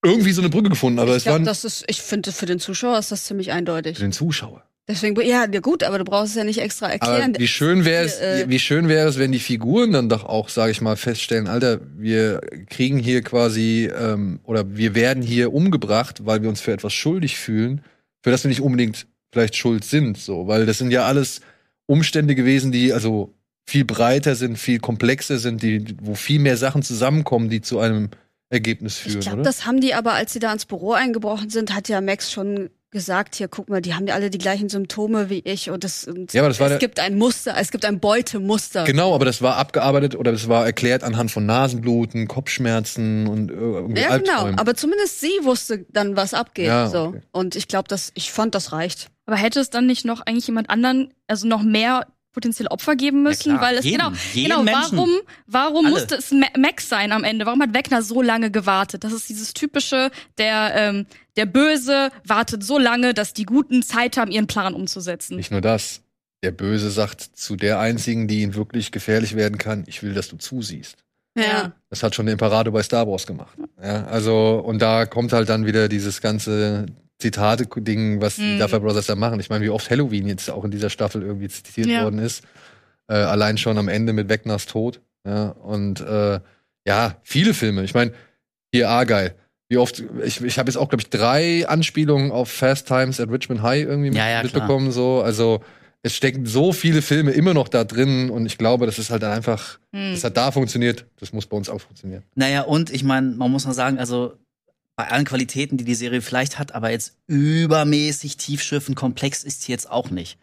irgendwie so eine Brücke gefunden. Aber ich es war glaube, das ist, ich finde, für den Zuschauer ist das ziemlich eindeutig. für den Zuschauer. Deswegen, ja, gut, aber du brauchst es ja nicht extra Aber erklären. wie schön wäre es, Äh, wie schön wäre es, wenn die Figuren dann doch auch, sage ich mal, feststellen, Alter, wir kriegen hier quasi ähm, oder wir werden hier umgebracht, weil wir uns für etwas schuldig fühlen, für das wir nicht unbedingt vielleicht schuld sind, so, weil das sind ja alles Umstände gewesen, die also viel breiter sind, viel komplexer sind, die, wo viel mehr Sachen zusammenkommen, die zu einem Ergebnis führen, Ich glaube, das haben die aber, als sie da ins Büro eingebrochen sind, hat ja Max schon gesagt, hier, guck mal, die haben ja alle die gleichen Symptome wie ich und, das, und Ja, aber das war es der- gibt ein Muster, es gibt ein Beutemuster. Genau, aber das war abgearbeitet oder das war erklärt anhand von Nasenbluten, Kopfschmerzen und äh, irgendwie Ja, genau. Albträumen. Aber zumindest sie wusste dann, was abgeht. Ja, so. okay. Und ich glaube, das, ich fand, das reicht. Aber hätte es dann nicht noch eigentlich jemand anderen, also noch mehr potenzielle Opfer geben müssen? klar, weil es jeden, genau, jeden genau, Menschen. warum, warum Alle. musste es Ma- Max sein am Ende? Warum hat Wegner so lange gewartet? Das ist dieses typische, der, ähm, der Böse wartet so lange, dass die Guten Zeit haben, ihren Plan umzusetzen. Nicht nur das. Der Böse sagt zu der einzigen, die ihn wirklich gefährlich werden kann, ich will, dass du zusiehst. Ja. Das hat schon der Imperator bei Star Wars gemacht. Ja, also, und da kommt halt dann wieder dieses ganze Zitate-Ding, was die Mhm. Duffer Brothers da machen. Ich meine, wie oft Halloween jetzt auch in dieser Staffel irgendwie zitiert Ja. worden ist. Äh, allein schon am Ende mit Wegners Tod. Ja, und äh, ja, viele Filme. Ich meine, hier Argyle. Wie oft, ich, ich habe jetzt auch, glaube ich, drei Anspielungen auf Fast Times at Richmond High irgendwie Ja, ja, mitbekommen. So. Also es stecken so viele Filme immer noch da drin und ich glaube, das ist halt dann einfach, Hm. das hat da funktioniert, das muss bei uns auch funktionieren. Naja, und ich meine, man muss mal sagen, also bei allen Qualitäten, die die Serie vielleicht hat, aber jetzt übermäßig tiefschürfend komplex ist sie jetzt auch nicht.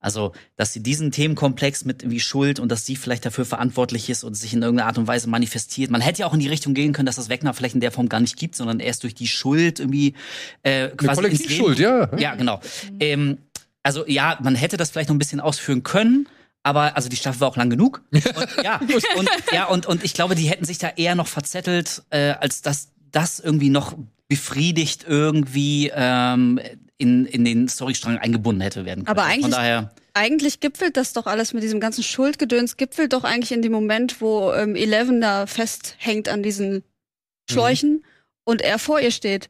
Also, dass sie diesen Themenkomplex mit irgendwie Schuld und dass sie vielleicht dafür verantwortlich ist und sich in irgendeiner Art und Weise manifestiert. Man hätte ja auch in die Richtung gehen können, dass das Wegner vielleicht in der Form gar nicht gibt, sondern erst durch die Schuld irgendwie äh, Eine quasi ins Kollektivschuld, Leben- ja. Ja, genau. Ähm, also ja, man hätte das vielleicht noch ein bisschen ausführen können, Aber also die Staffel war auch lang genug. Und, ja, und, ja und, und ich glaube, die hätten sich da eher noch verzettelt, äh, als dass das irgendwie noch befriedigt irgendwie ähm, in, in den Storystrang eingebunden hätte werden können. Aber eigentlich- Von daher, Eigentlich gipfelt das doch alles mit diesem ganzen Schuldgedöns, gipfelt doch eigentlich in dem Moment, wo ähm, Eleven da festhängt an diesen Schläuchen und er vor ihr steht.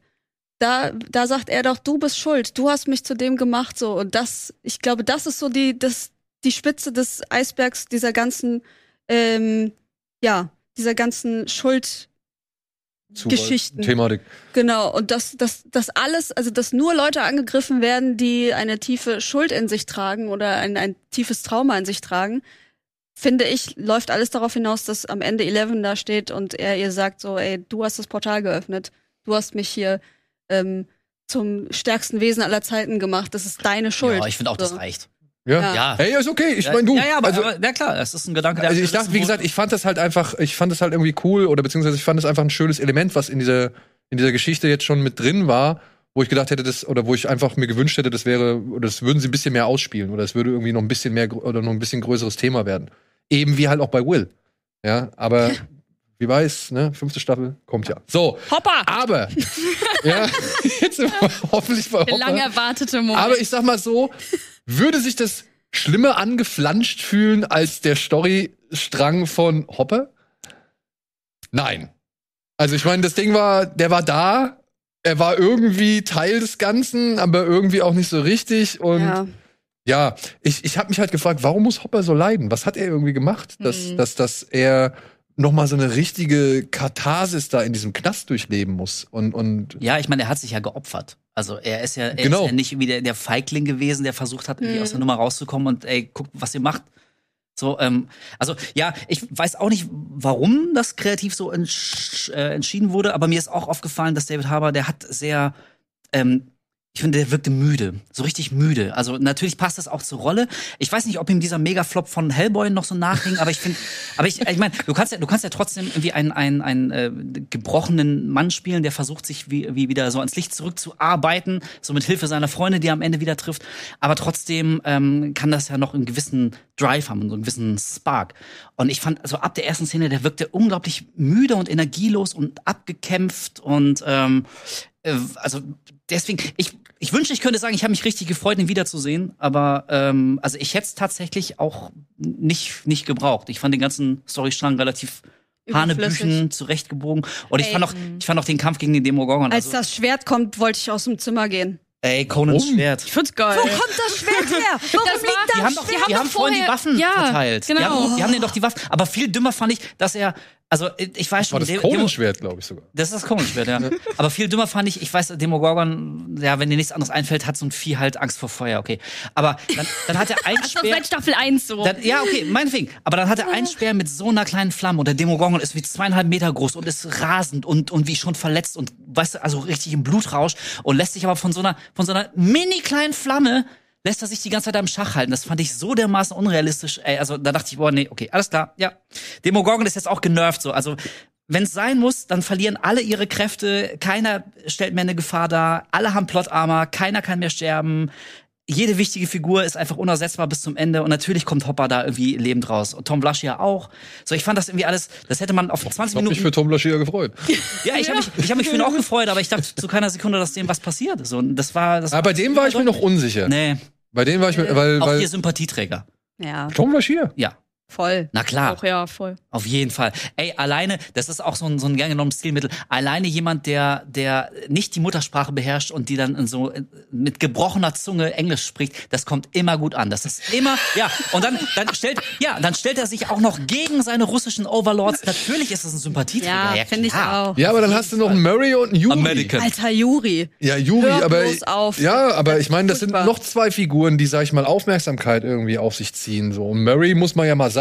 Da, da sagt er doch, du bist schuld, du hast mich zu dem gemacht, so. Und das, ich glaube, das ist so die, das, die Spitze des Eisbergs dieser ganzen, ähm, ja, dieser ganzen Schuld, Geschichten. Thematik. Genau, und dass das, das alles, also dass nur Leute angegriffen werden, die eine tiefe Schuld in sich tragen oder ein, ein tiefes Trauma in sich tragen, finde ich, läuft alles darauf hinaus, dass am Ende Eleven da steht und er ihr sagt so, ey, du hast das Portal geöffnet, du hast mich hier ähm, zum stärksten Wesen aller Zeiten gemacht, das ist deine Schuld. ja, ich finde auch, das So. reicht. Ja. Ja. Hey, ist okay. Ich meine, du. Ja, ja, aber, also, aber ja klar, es ist ein Gedanke, der also ich dachte, wie gesagt, ich fand das halt einfach, ich fand das halt irgendwie cool oder beziehungsweise ich fand es einfach ein schönes Element, was in dieser, in dieser Geschichte jetzt schon mit drin war, wo ich gedacht hätte, das, oder wo ich einfach mir gewünscht hätte, das wäre, oder das würden sie ein bisschen mehr ausspielen oder es würde irgendwie noch ein bisschen mehr oder noch ein bisschen größeres Thema werden. Eben wie halt auch bei Will. Ja, aber wie weiß, ne, fünfte Staffel kommt ja. So, Hoppa! aber, ja, jetzt sind wir hoffentlich bei Der lang Hopper. erwartete Moment. Aber ich sag mal so, würde sich das schlimmer angeflanscht fühlen als der Storystrang von Hopper? Nein. Also ich meine, das Ding war, der war da, er war irgendwie Teil des Ganzen, aber irgendwie auch nicht so richtig und ja. ja, ich, ich habe mich halt gefragt, warum muss Hopper so leiden? Was hat er irgendwie gemacht, dass, Mhm. dass, dass er noch mal so eine richtige Katharsis da in diesem Knast durchleben muss? Und, und Ja, ich meine, er hat sich ja geopfert. Also er ist ja, er Genau. ist ja nicht wie der, der Feigling gewesen, der versucht hat, irgendwie Mhm. aus der Nummer rauszukommen und ey, guckt, was ihr macht. So, ähm, also ja, ich weiß auch nicht, warum das kreativ so entsch äh, entschieden wurde, aber mir ist auch aufgefallen, dass David Harbour, der hat sehr, ähm, ich finde, der wirkte müde, so richtig müde. Also natürlich passt das auch zur Rolle. Ich weiß nicht, ob ihm dieser Megaflop von Hellboy noch so nachhing, aber ich finde, aber ich, ich meine, du kannst ja, du kannst ja trotzdem irgendwie einen, einen, einen äh, gebrochenen Mann spielen, der versucht sich wie, wie wieder so ans Licht zurückzuarbeiten, so mit Hilfe seiner Freunde, die er am Ende wieder trifft. Aber trotzdem ähm, kann das ja noch einen gewissen Drive haben, so einen gewissen Spark. Und ich fand, also ab der ersten Szene, der wirkte unglaublich müde und energielos und abgekämpft und ähm, äh, also deswegen, ich, ich wünschte, ich könnte sagen, ich habe mich richtig gefreut, ihn wiederzusehen, aber ähm, also ich hätte es tatsächlich auch nicht, nicht gebraucht. Ich fand den ganzen Storystrang relativ. Hanebüchen zurechtgebogen. Und ich Ey. fand auch, ich fand auch den Kampf gegen den Demogorgon. Als Also, das Schwert kommt, wollte ich aus dem Zimmer gehen. Ey, Conans Warum? Schwert. ich find's geil. Wo kommt das Schwert her? Warum Das war- liegt Die das haben doch, die haben haben, doch vorhin die Waffen ja, verteilt. Die, genau. haben, die haben denen doch die Waffen. Aber viel dümmer fand ich, dass er, also ich weiß war schon, das Demo- Conan-Schwert, glaube ich sogar. Das ist das Conan-Schwert, ja. Aber viel dümmer fand ich, ich weiß, Demogorgon, ja, wenn dir nichts anderes einfällt, hat so ein Vieh halt Angst vor Feuer, okay. Aber dann, dann hat er ein Das Speer. seit Staffel 1 so. Dann, ja, okay, meinetwegen. Aber dann hat er einen Speer mit so einer kleinen Flamme und der Demogorgon ist wie zweieinhalb Meter groß und ist rasend und, und wie schon verletzt und, weißt du, also richtig im Blutrausch und lässt sich aber von so einer, von so einer mini kleinen Flamme lässt er sich die ganze Zeit am Schach halten. Das fand ich so dermaßen unrealistisch. Ey, also da dachte ich, boah, nee, okay, alles klar, ja. Demogorgon ist jetzt auch genervt so. Also wenn es sein muss, dann verlieren alle ihre Kräfte, keiner stellt mehr eine Gefahr dar, alle haben Plot-Armor, keiner kann mehr sterben. Jede wichtige Figur ist einfach unersetzbar bis zum Ende und natürlich kommt Hopper da irgendwie lebend raus und Tom Blush ja auch. So, ich fand das irgendwie alles, das hätte man auf 20 Ich habe Minuten mich für Tom Blaschier gefreut. ja, ich habe mich, ich hab mich für ihn auch gefreut, aber ich dachte zu keiner Sekunde, dass dem was passiert. So, das war, das Aber bei dem war ich mir noch unsicher. Nee, Bei dem war ich mir, weil, auch weil hier Sympathieträger. Ja, Tom Blaschier. Ja, voll. na klar. Auch ja, voll. Auf jeden Fall. Ey, alleine, das ist auch so ein, so ein gern genommenes Stilmittel. Alleine jemand, der, der nicht die Muttersprache beherrscht und die dann in so mit gebrochener Zunge Englisch spricht, das kommt immer gut an. Das ist immer, ja. Und dann, dann stellt, ja, dann stellt er sich auch noch gegen seine russischen Overlords. Natürlich ist es ein Sympathieträger. Ja, finde ich auch. Ja, aber dann hast du noch einen Murray und einen Yuri. American. Alter Juri. Ja, Yuri, Hör aber bloß auf. ja, aber ich meine, das sind noch zwei Figuren, die sag ich mal Aufmerksamkeit irgendwie auf sich ziehen so. Und Murray muss man ja mal sagen,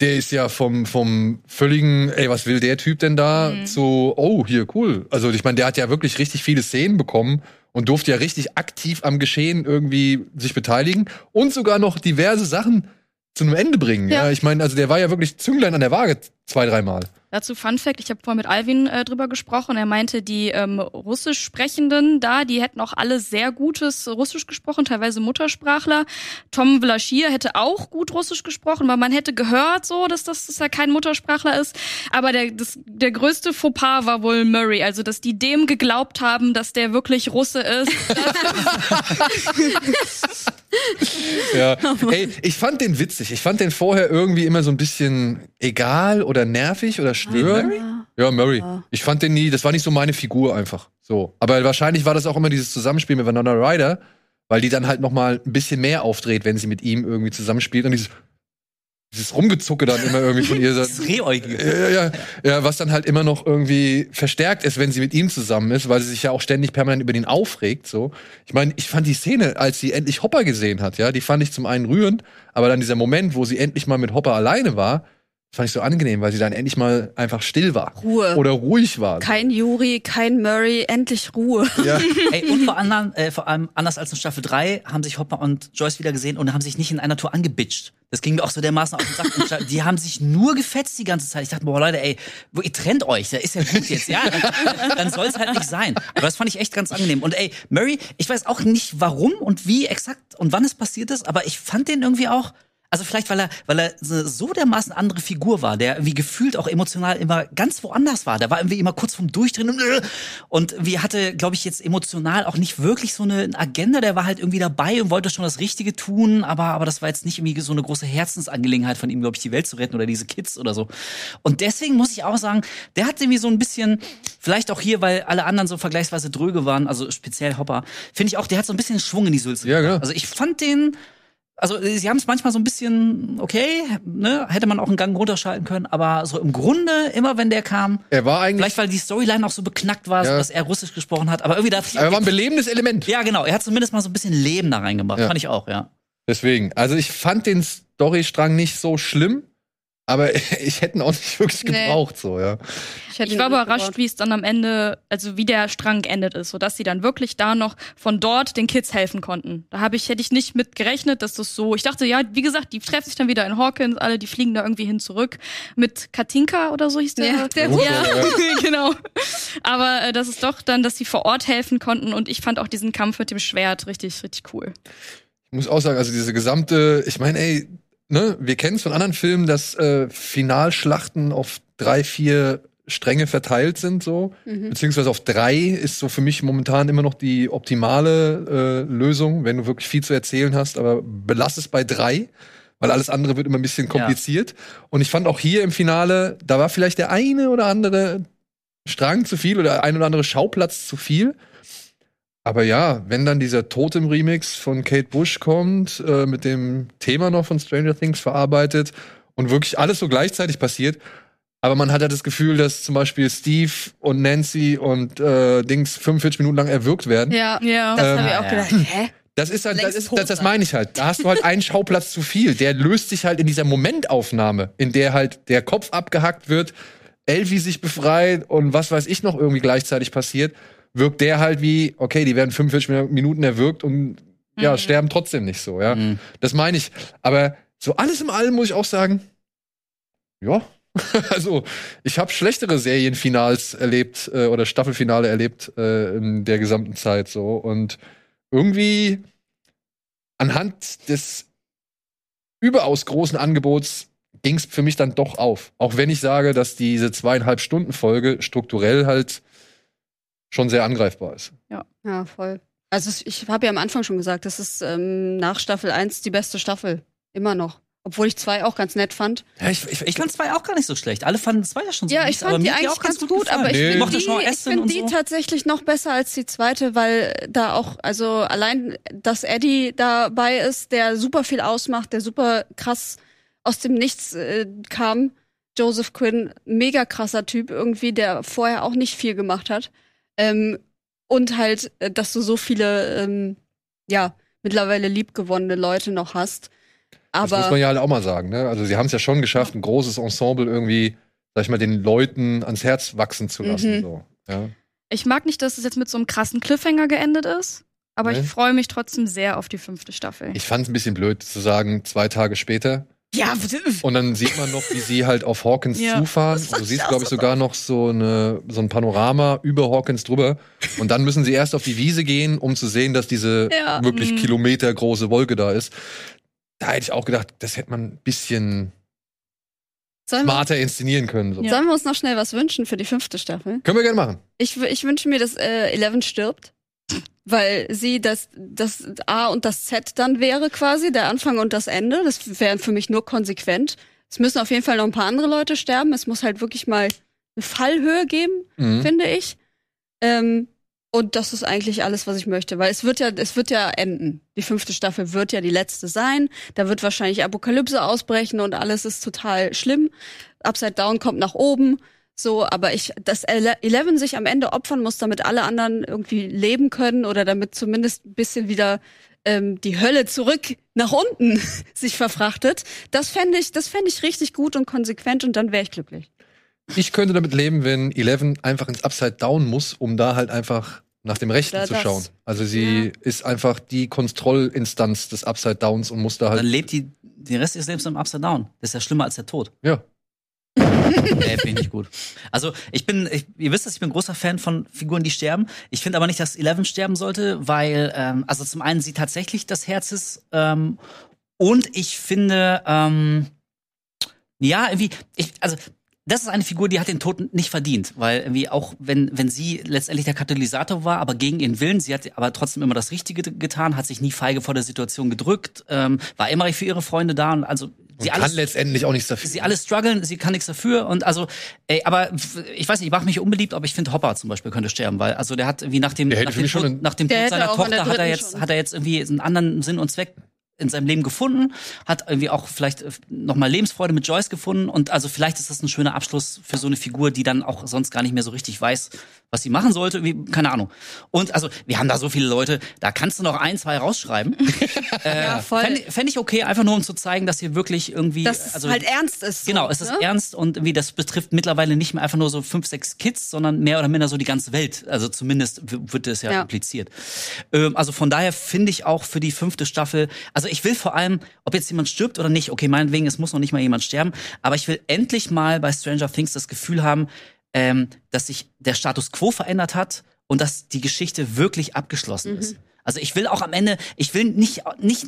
der ist ja vom vom völligen, ey, was will der Typ denn da Mhm. zu oh, hier cool. Also, ich meine, der hat ja wirklich richtig viele Szenen bekommen und durfte ja richtig aktiv am Geschehen irgendwie sich beteiligen und sogar noch diverse Sachen zu einem Ende bringen. Ja, Ja. ich meine, also der war ja wirklich Zünglein an der Waage zwei, dreimal. Dazu Fun Fact, ich habe vorhin mit Alvin äh, drüber gesprochen. Er meinte, die ähm, Russisch Sprechenden da, die hätten auch alle sehr gutes Russisch gesprochen, teilweise Muttersprachler. Tom Vlaschir hätte auch gut Russisch gesprochen, weil man hätte gehört so, dass das dass er kein Muttersprachler ist. Aber der, das, der größte Fauxpas war wohl Murray, also dass die dem geglaubt haben, dass der wirklich Russe ist. ja. Ey, ich fand den witzig. Ich fand den vorher irgendwie immer so ein bisschen egal oder nervig oder störend. Murray? Ja, Murray. Ich fand den nie, das war nicht so meine Figur einfach. So. Aber wahrscheinlich war das auch immer dieses Zusammenspiel mit Vanilla Ryder, weil die dann halt noch mal ein bisschen mehr aufdreht, wenn sie mit ihm irgendwie zusammenspielt und dieses dieses Rumgezucke dann immer irgendwie von ihr. Das Rehäugige. Ja, ja, ja, was dann halt immer noch irgendwie verstärkt ist, wenn sie mit ihm zusammen ist, weil sie sich ja auch ständig permanent über den aufregt. So, ich meine, ich fand die Szene, als sie endlich Hopper gesehen hat, ja, die fand ich zum einen rührend, aber dann dieser Moment, wo sie endlich mal mit Hopper alleine war, fand ich so angenehm, weil sie dann endlich mal einfach still war Ruhe. oder ruhig war. Kein Yuri, kein Murray, endlich Ruhe. ja. Ey, und vor, anderen, äh, vor allem anders als in Staffel 3 haben sich Hopper und Joyce wieder gesehen und haben sich nicht in einer Tour angebitcht. Das ging mir auch so dermaßen auf den Sack. Die haben sich nur gefetzt die ganze Zeit. Ich dachte, boah, Leute, ey, wo, ihr trennt euch, da ist ja gut jetzt, ja. Dann, dann soll es halt nicht sein. Aber das fand ich echt ganz angenehm. Und ey, Murray, ich weiß auch nicht warum und wie exakt und wann es passiert ist, aber ich fand den irgendwie auch. Also vielleicht, weil er, weil er so dermaßen andere Figur war, der irgendwie gefühlt auch emotional immer ganz woanders war. Der war irgendwie immer kurz vom Durchdrehen und, und wie hatte, glaube ich, jetzt emotional auch nicht wirklich so eine Agenda. Der war halt irgendwie dabei und wollte schon das Richtige tun, aber, aber das war jetzt nicht irgendwie so eine große Herzensangelegenheit von ihm, glaube ich, die Welt zu retten oder diese Kids oder so. Und deswegen muss ich auch sagen, der hat irgendwie so ein bisschen, vielleicht auch hier, weil alle anderen so vergleichsweise dröge waren, also speziell Hopper, finde ich auch, der hat so ein bisschen Schwung in die Sülze. Ja, genau. Also ich fand den, also äh, sie haben es manchmal so ein bisschen, okay, ne, hätte man auch einen Gang runterschalten können, aber so im Grunde, immer wenn der kam, Er war eigentlich, vielleicht weil die Storyline auch so beknackt war, so, Ja. dass er Russisch gesprochen hat, aber irgendwie dachte ich, er war ein belebendes Element. ja genau, er hat zumindest mal so ein bisschen Leben da reingemacht, Ja. fand ich auch, ja. Deswegen, also ich fand den Storystrang nicht so schlimm, aber ich hätte ihn auch nicht wirklich Nee. gebraucht, so, ja. hätte Ich ihn war nicht überrascht, wie es dann am Ende, also wie der Strang geendet ist, sodass sie dann wirklich da noch von dort den Kids helfen konnten. Da habe ich, hätte ich nicht mit gerechnet, dass das so. Ich dachte, ja, wie gesagt, die treffen sich dann wieder in Hawkins, alle, die fliegen da irgendwie hin zurück. Mit Katinka oder so hieß der. Ja, der Hund, ja, ja. genau. Aber äh, das ist doch dann, dass sie vor Ort helfen konnten und ich fand auch diesen Kampf mit dem Schwert richtig, richtig cool. Ich muss auch sagen, also diese gesamte, ich meine, ey, ne, wir kennen es von anderen Filmen, dass äh, Finalschlachten auf drei, vier Stränge verteilt sind, so. Mhm. Beziehungsweise auf drei ist so für mich momentan immer noch die optimale äh, Lösung, wenn du wirklich viel zu erzählen hast, aber belass es bei drei, weil alles andere wird immer ein bisschen kompliziert. Und ich fand auch hier im Finale, da war vielleicht der eine oder andere Strang zu viel oder der ein oder andere Schauplatz zu viel. Aber ja, wenn dann dieser Totem-Remix von Kate Bush kommt, äh, mit dem Thema noch von Stranger Things verarbeitet und wirklich alles so gleichzeitig passiert, aber man hat ja das Gefühl, dass zum Beispiel Steve und Nancy und äh, Dings 45 Minuten lang erwürgt werden. Ja, Ja. das Ähm, habe ich auch ja. gedacht. Hä? Das ist halt, das, ist, das, das meine ich halt. Da hast du halt einen Schauplatz zu viel. Der löst sich halt in dieser Momentaufnahme, in der halt der Kopf abgehackt wird, Elvi sich befreit und was weiß ich noch irgendwie gleichzeitig passiert, wirkt der halt wie, okay, die werden 45 Minuten erwürgt und ja, Mhm. sterben trotzdem nicht so, ja. Mhm. Das meine ich. Aber so alles im Allem muss ich auch sagen, ja. Also, ich habe schlechtere Serienfinals erlebt äh, oder Staffelfinale erlebt äh, in der gesamten Zeit so und irgendwie anhand des überaus großen Angebots ging es für mich dann doch auf. Auch wenn ich sage, dass diese zweieinhalb Stunden Folge strukturell halt schon sehr angreifbar ist. Ja, voll. Also ich habe ja am Anfang schon gesagt, das ist ähm, nach Staffel 1 die beste Staffel. Immer noch. Obwohl ich zwei auch ganz nett fand. Ja, ich, ich, Ich fand zwei auch gar nicht so schlecht. Alle fanden zwei ja schon so Ja, mies, ich aber fand die mir hat eigentlich ganz gut, gefallen. aber ich Nee. finde Mochte die, ich find die so. tatsächlich noch besser als die zweite, weil da auch, also allein, dass Eddie dabei ist, der super viel ausmacht, der super krass aus dem Nichts äh, kam. Joseph Quinn, mega krasser Typ irgendwie, der vorher auch nicht viel gemacht hat. Ähm, und halt, äh, dass du so viele, ähm, ja, mittlerweile liebgewonnene Leute noch hast. das muss man Aber ja halt auch mal sagen. Ne? Also sie haben es ja schon geschafft, ein großes Ensemble irgendwie, sag ich mal, den Leuten ans Herz wachsen zu lassen. Mhm. So. Ja. Ich mag nicht, dass es jetzt mit so einem krassen Cliffhanger geendet ist, aber Nee. ich freue mich trotzdem sehr auf die fünfte Staffel. Ich fand es ein bisschen blöd zu sagen, zwei Tage später. Ja, Und dann sieht man noch, wie sie halt auf Hawkins Ja. zufahren. Und du siehst, glaube ich, sogar noch so, eine, so ein Panorama über Hawkins drüber. Und dann müssen sie erst auf die Wiese gehen, um zu sehen, dass diese Ja. wirklich Mhm. kilometergroße Wolke da ist. Da hätte ich auch gedacht, das hätte man ein bisschen sollen, wir, smarter inszenieren können. So. Ja. sollen wir uns noch schnell was wünschen für die fünfte Staffel? Können wir gerne machen. Ich, ich wünsche mir, dass äh, Eleven stirbt. Weil sie das, das A und das Z dann wäre quasi, der Anfang und das Ende. Das wäre für mich nur konsequent. Es müssen auf jeden Fall noch ein paar andere Leute sterben. Es muss halt wirklich mal eine Fallhöhe geben, Mhm. finde ich. Ähm, und das ist eigentlich alles, was ich möchte, weil es wird ja, es wird ja enden. Die fünfte Staffel wird ja die letzte sein. Da wird wahrscheinlich Apokalypse ausbrechen und alles ist total schlimm. Upside Down kommt nach oben. So, aber ich, dass Ele- Eleven sich am Ende opfern muss, damit alle anderen irgendwie leben können oder damit zumindest ein bisschen wieder ähm, die Hölle zurück nach unten sich verfrachtet, das fände ich, das fände ich richtig gut und konsequent und dann wäre ich glücklich. Ich könnte damit leben, wenn Eleven einfach ins Upside Down muss, um da halt einfach nach dem Rechten Oder zu das. schauen. Also sie ist einfach die Kontrollinstanz des Upside Downs und muss da Dann halt. lebt die den Rest ihres Lebens im Upside Down. Das ist ja schlimmer als der Tod. Ja. Nee, finde ich gut. Also ich bin, ich, ihr wisst, dass ich bin großer Fan von Figuren, die sterben. Ich finde aber nicht, dass Eleven sterben sollte, weil, ähm, also zum einen sie tatsächlich das Herz ist ähm, und ich finde, ähm, ja, irgendwie, ich, also das ist eine Figur, die hat den Tod nicht verdient, weil irgendwie auch wenn wenn sie letztendlich der Katalysator war, aber gegen ihren Willen, sie hat aber trotzdem immer das Richtige getan, hat sich nie feige vor der Situation gedrückt, ähm, war immer für ihre Freunde da und also sie Und kann alles letztendlich auch nichts dafür. sie alle strugglen, sie kann nichts dafür und also, ey, aber ich weiß nicht, ich mache mich unbeliebt, aber ich finde Hopper zum Beispiel könnte sterben, weil also der hat wie nach dem nach dem, Tod, nach dem Tod seiner Tochter hat er jetzt schon. hat er jetzt irgendwie einen anderen Sinn und Zweck in seinem Leben gefunden, hat irgendwie auch vielleicht nochmal Lebensfreude mit Joyce gefunden und also vielleicht ist das ein schöner Abschluss für so eine Figur, die dann auch sonst gar nicht mehr so richtig weiß, was sie machen sollte, irgendwie, keine Ahnung. Und also wir haben da so viele Leute, da kannst du noch ein, zwei rausschreiben. ja, voll. Fände fänd ich okay, einfach nur um zu zeigen, dass hier wirklich irgendwie Dass es also halt ernst ist. So, Genau, es ist ne? ernst und irgendwie das betrifft mittlerweile nicht mehr einfach nur so fünf, sechs Kids, sondern mehr oder minder so die ganze Welt. Also zumindest wird das ja, Ja. impliziert. Ähm, also von daher finde ich auch für die fünfte Staffel, also ich will vor allem, ob jetzt jemand stirbt oder nicht, okay, meinetwegen, es muss noch nicht mal jemand sterben, aber ich will endlich mal bei Stranger Things das Gefühl haben, ähm, dass sich der Status quo verändert hat und dass die Geschichte wirklich abgeschlossen ist. Also ich will auch am Ende, ich will nicht, nicht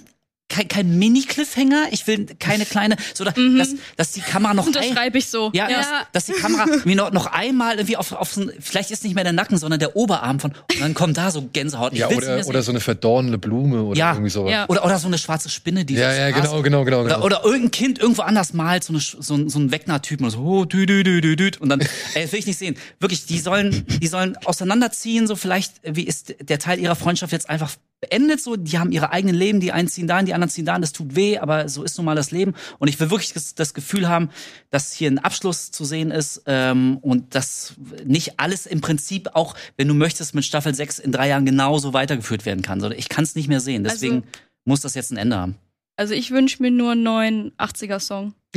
kein, kein Mini-Cliffhanger, ich will keine kleine, so da, dass, dass die Kamera noch ein, Unterschreibe ich so. ja, Dass, dass die Kamera mir noch, noch einmal irgendwie auf, auf so ein, vielleicht ist nicht mehr der Nacken, sondern der Oberarm von, und dann kommt da so Gänsehaut. Ich Ja, will's nicht mehr oder, oder so eine verdorrene Blume oder Ja. irgendwie sowas. Ja. oder, oder so eine schwarze Spinne, die Ja, so ja, genau, genau, genau. genau. Oder, oder irgendein Kind irgendwo anders malt, so, eine, so, ein- so ein Wegner-Typen und so, oh, dü, dü, dü, dü, dü. und dann, ey, das will ich nicht sehen. Wirklich, die sollen, die sollen auseinanderziehen, so vielleicht, wie ist der Teil ihrer Freundschaft jetzt einfach beendet, so, die haben ihre eigenen Leben, die einen ziehen dahin, die anderen ziehen dahin, das tut weh, aber so ist nun mal das Leben. Und ich will wirklich das, das Gefühl haben, dass hier ein Abschluss zu sehen ist ähm, und dass nicht alles im Prinzip auch, wenn du möchtest, mit Staffel 6 in drei Jahren genauso weitergeführt werden kann. sondern Ich kann es nicht mehr sehen. Deswegen Also- muss das jetzt ein Ende haben. Also ich wünsche mir nur einen neuen 80er-Song.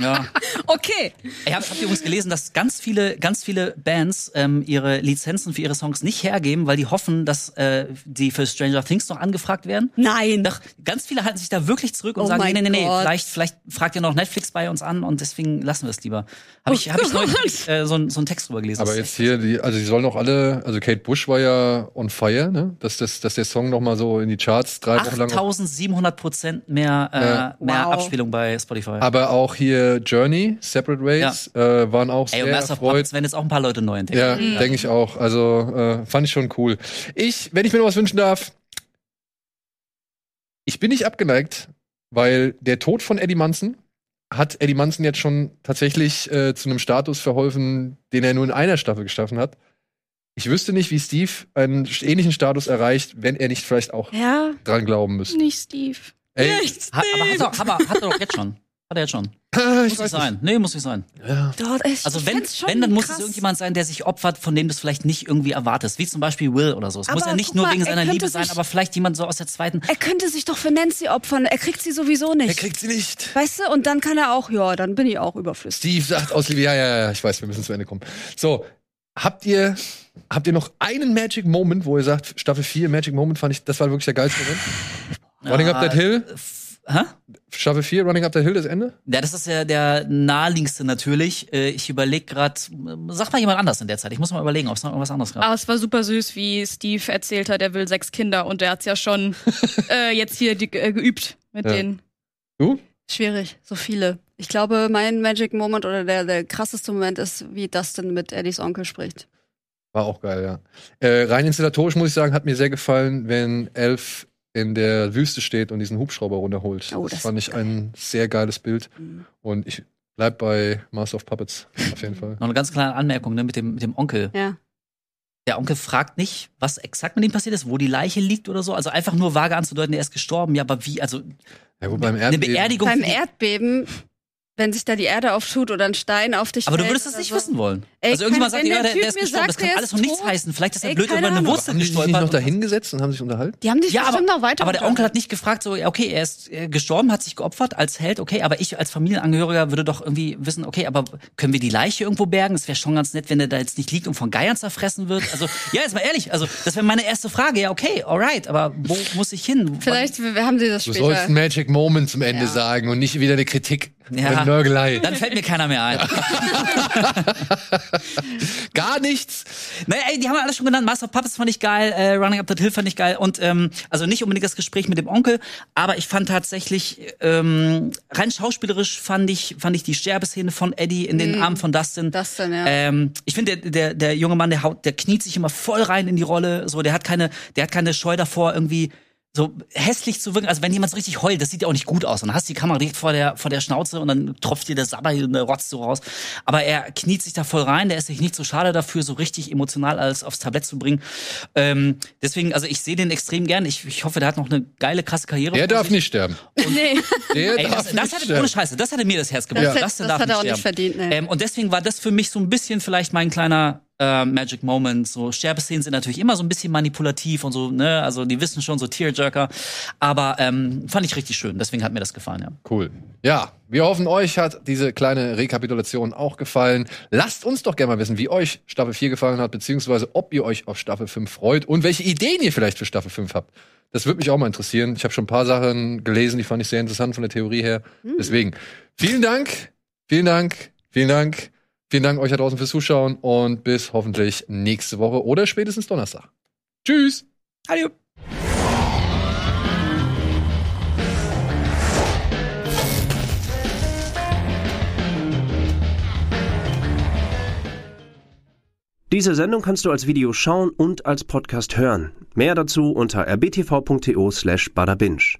Ja. Okay. Ich hab, habt ihr übrigens gelesen, dass ganz viele, ganz viele Bands ähm, ihre Lizenzen für ihre Songs nicht hergeben, weil die hoffen, dass äh, die für Stranger Things noch angefragt werden? Nein. Doch, ganz viele halten sich da wirklich zurück und Oh sagen, nee, nee, nee, nee, vielleicht, vielleicht fragt ihr noch Netflix bei uns an und deswegen lassen wir es lieber. Habe ich, Oh hab ich neulich äh, so, so einen Text drüber gelesen. Aber jetzt hier, die, also die sollen auch alle, also Kate Bush war ja on fire, ne? Dass, das, dass der Song noch mal so in die Charts drei Wochen lang. 8700 Prozent mehr, äh, Ja. mehr Wow. Abspielung bei Spotify. Aber auch hier Journey, Separate Ways, äh, waren auch Ey, sehr und Master of erfreut. Puppets werden jetzt auch ein paar Leute neu entdecken. Ja, denke ich auch. Also äh, fand ich schon cool. Ich, wenn ich mir noch was wünschen darf, ich bin nicht abgeneigt, weil der Tod von Eddie Munson hat Eddie Munson jetzt schon tatsächlich äh, zu einem Status verholfen, den er nur in einer Staffel geschaffen hat. Ich wüsste nicht, wie Steve einen ähnlichen Status erreicht, wenn er nicht vielleicht auch Ja. dran glauben müsste. Nicht Steve. Ey, Ha, aber hat er, aber hat er doch jetzt schon. Hat er jetzt schon. ich Muss nicht sein. Nee, muss nicht sein. nicht. Ja. Dort, ich Also wenn, schon wenn, dann muss krass. es irgendjemand sein, der sich opfert, von dem du es vielleicht nicht irgendwie erwartest. Wie zum Beispiel Will oder so. Es muss Aber ja nicht nur mal, wegen er seiner Liebe sein, sich- aber vielleicht jemand so aus der zweiten. Er könnte sich doch für Nancy opfern. Er kriegt sie sowieso Er nicht. kriegt sie nicht. Weißt du? Und dann kann er auch, ja, dann bin ich auch überflüssig. Steve sagt aus Liebe, ja, ja, ja, ich weiß, wir müssen zu Ende kommen. So, habt ihr, habt ihr noch einen Magic Moment, wo ihr sagt, Staffel 4, Magic Moment fand ich, das war wirklich der geilste Moment? Running Up That Hill? Hä? Staffel 4, Running Up the Hill, das Ende? Ja, das ist ja der naheliegendste natürlich. Äh, Ich überlege gerade, sag mal jemand anders in der Zeit. Ich muss mal überlegen, ob es noch irgendwas anderes gab. Aber es war super süß, wie Steve erzählt hat, er will sechs Kinder und er hat's ja schon äh, jetzt hier die, äh, geübt mit Ja. denen. Du? Schwierig, so viele. Ich glaube, mein Magic Moment oder der, der krasseste Moment ist, wie Dustin mit Eddies Onkel spricht. War auch geil, ja. Äh, rein installatorisch muss ich sagen, hat mir sehr gefallen, wenn Elf in der Wüste steht und diesen Hubschrauber runterholt. Oh, das, das fand ich ein sehr geiles Bild. Mhm. Und ich bleib bei Master of Puppets, auf jeden Fall. Noch eine ganz kleine Anmerkung ne, mit, dem, mit dem Onkel. Ja. Der Onkel fragt nicht, was exakt mit ihm passiert ist, wo die Leiche liegt oder so. Also einfach nur vage anzudeuten, er ist gestorben. Ja, aber wie? Also Ja, gut, beim eine Erdbeben. Beerdigung. Beim Erdbeben, wenn sich da die Erde auftut oder ein Stein auf dich aber du würdest es oder nicht so. wissen wollen. Ey, also irgendjemand sagt, ja, der der, ist gestorben. sagt, das kann alles von nichts tot, heißen. Vielleicht ist er ey, blöd über eine Ahnung. Wurzel Haben die sich nicht gestolpert. noch da hingesetzt und haben sich unterhalten? Die haben sich Ja, aber, bestimmt noch weiter aber der Onkel hat nicht gefragt, so, ja, okay, er ist äh, gestorben, hat sich geopfert als Held, okay, aber ich als Familienangehöriger würde doch irgendwie wissen, okay, aber können wir die Leiche irgendwo bergen? Es wäre schon ganz nett, wenn der da jetzt nicht liegt und von Geiern zerfressen wird. Also, ja, jetzt mal ehrlich, also, das wäre meine erste Frage. Ja, okay, alright, aber wo muss ich hin? Vielleicht wir, wir haben sie das Du später. sollst einen Magic Moment zum Ende Ja. sagen und nicht wieder eine Kritik. Ja. Nörgelei. Dann fällt mir keiner mehr ein. Gar nichts. Naja, ey, die haben wir alles schon genannt. Master of Puppets fand ich geil, äh, Running Up That Hill fand ich geil und ähm, also nicht unbedingt das Gespräch mit dem Onkel, aber ich fand tatsächlich ähm, rein schauspielerisch fand ich fand ich die Sterbeszene von Eddie in den Armen von Dustin. Dustin, ja. Ähm, ich finde der, der der junge Mann, der haut, der kniet sich immer voll rein in die Rolle. So, der hat keine, der hat keine Scheu davor irgendwie so hässlich zu wirken. Also wenn jemand so richtig heult, das sieht ja auch nicht gut aus. Und dann hast du die Kamera direkt vor der vor der Schnauze und dann tropft dir der Sabber und der rotzt so raus. Aber er kniet sich da voll rein. Der ist sich nicht so schade dafür, so richtig emotional alles aufs Tablett zu bringen. Ähm, deswegen, also ich sehe den extrem gern. Ich, ich hoffe, der hat noch eine geile krasse Karriere. Der darf sich. nicht sterben. nee, Der Ey, darf das, das nicht hatte, sterben. ohne Scheiße, das hatte mir das Herz gebrochen. Das hätte- das, das darf hat er auch nicht sterben. verdient, nee. Ähm, und deswegen war das für mich so ein bisschen vielleicht mein kleiner äh, Magic Moment. So Sterbeszenen sind natürlich immer so ein bisschen manipulativ und so, ne? Also die wissen schon so Tearjerker. Aber ähm, fand ich richtig schön. Deswegen hat mir das gefallen, ja. Cool. Ja, wir hoffen, euch hat diese kleine Rekapitulation auch gefallen. Lasst uns doch gerne mal wissen, wie euch Staffel 4 gefallen hat, beziehungsweise ob ihr euch auf Staffel 5 freut und welche Ideen ihr vielleicht für Staffel 5 habt. Das würde mich auch mal interessieren. Ich habe schon ein paar Sachen gelesen, die fand ich sehr interessant von der Theorie her. Deswegen, vielen Dank, vielen Dank, vielen Dank. Vielen Dank euch da draußen fürs Zuschauen und bis hoffentlich nächste Woche oder spätestens Donnerstag. Tschüss! Adieu. Diese Sendung kannst du als Video schauen und als Podcast hören. Mehr dazu unter rbtv.to slash badabinch.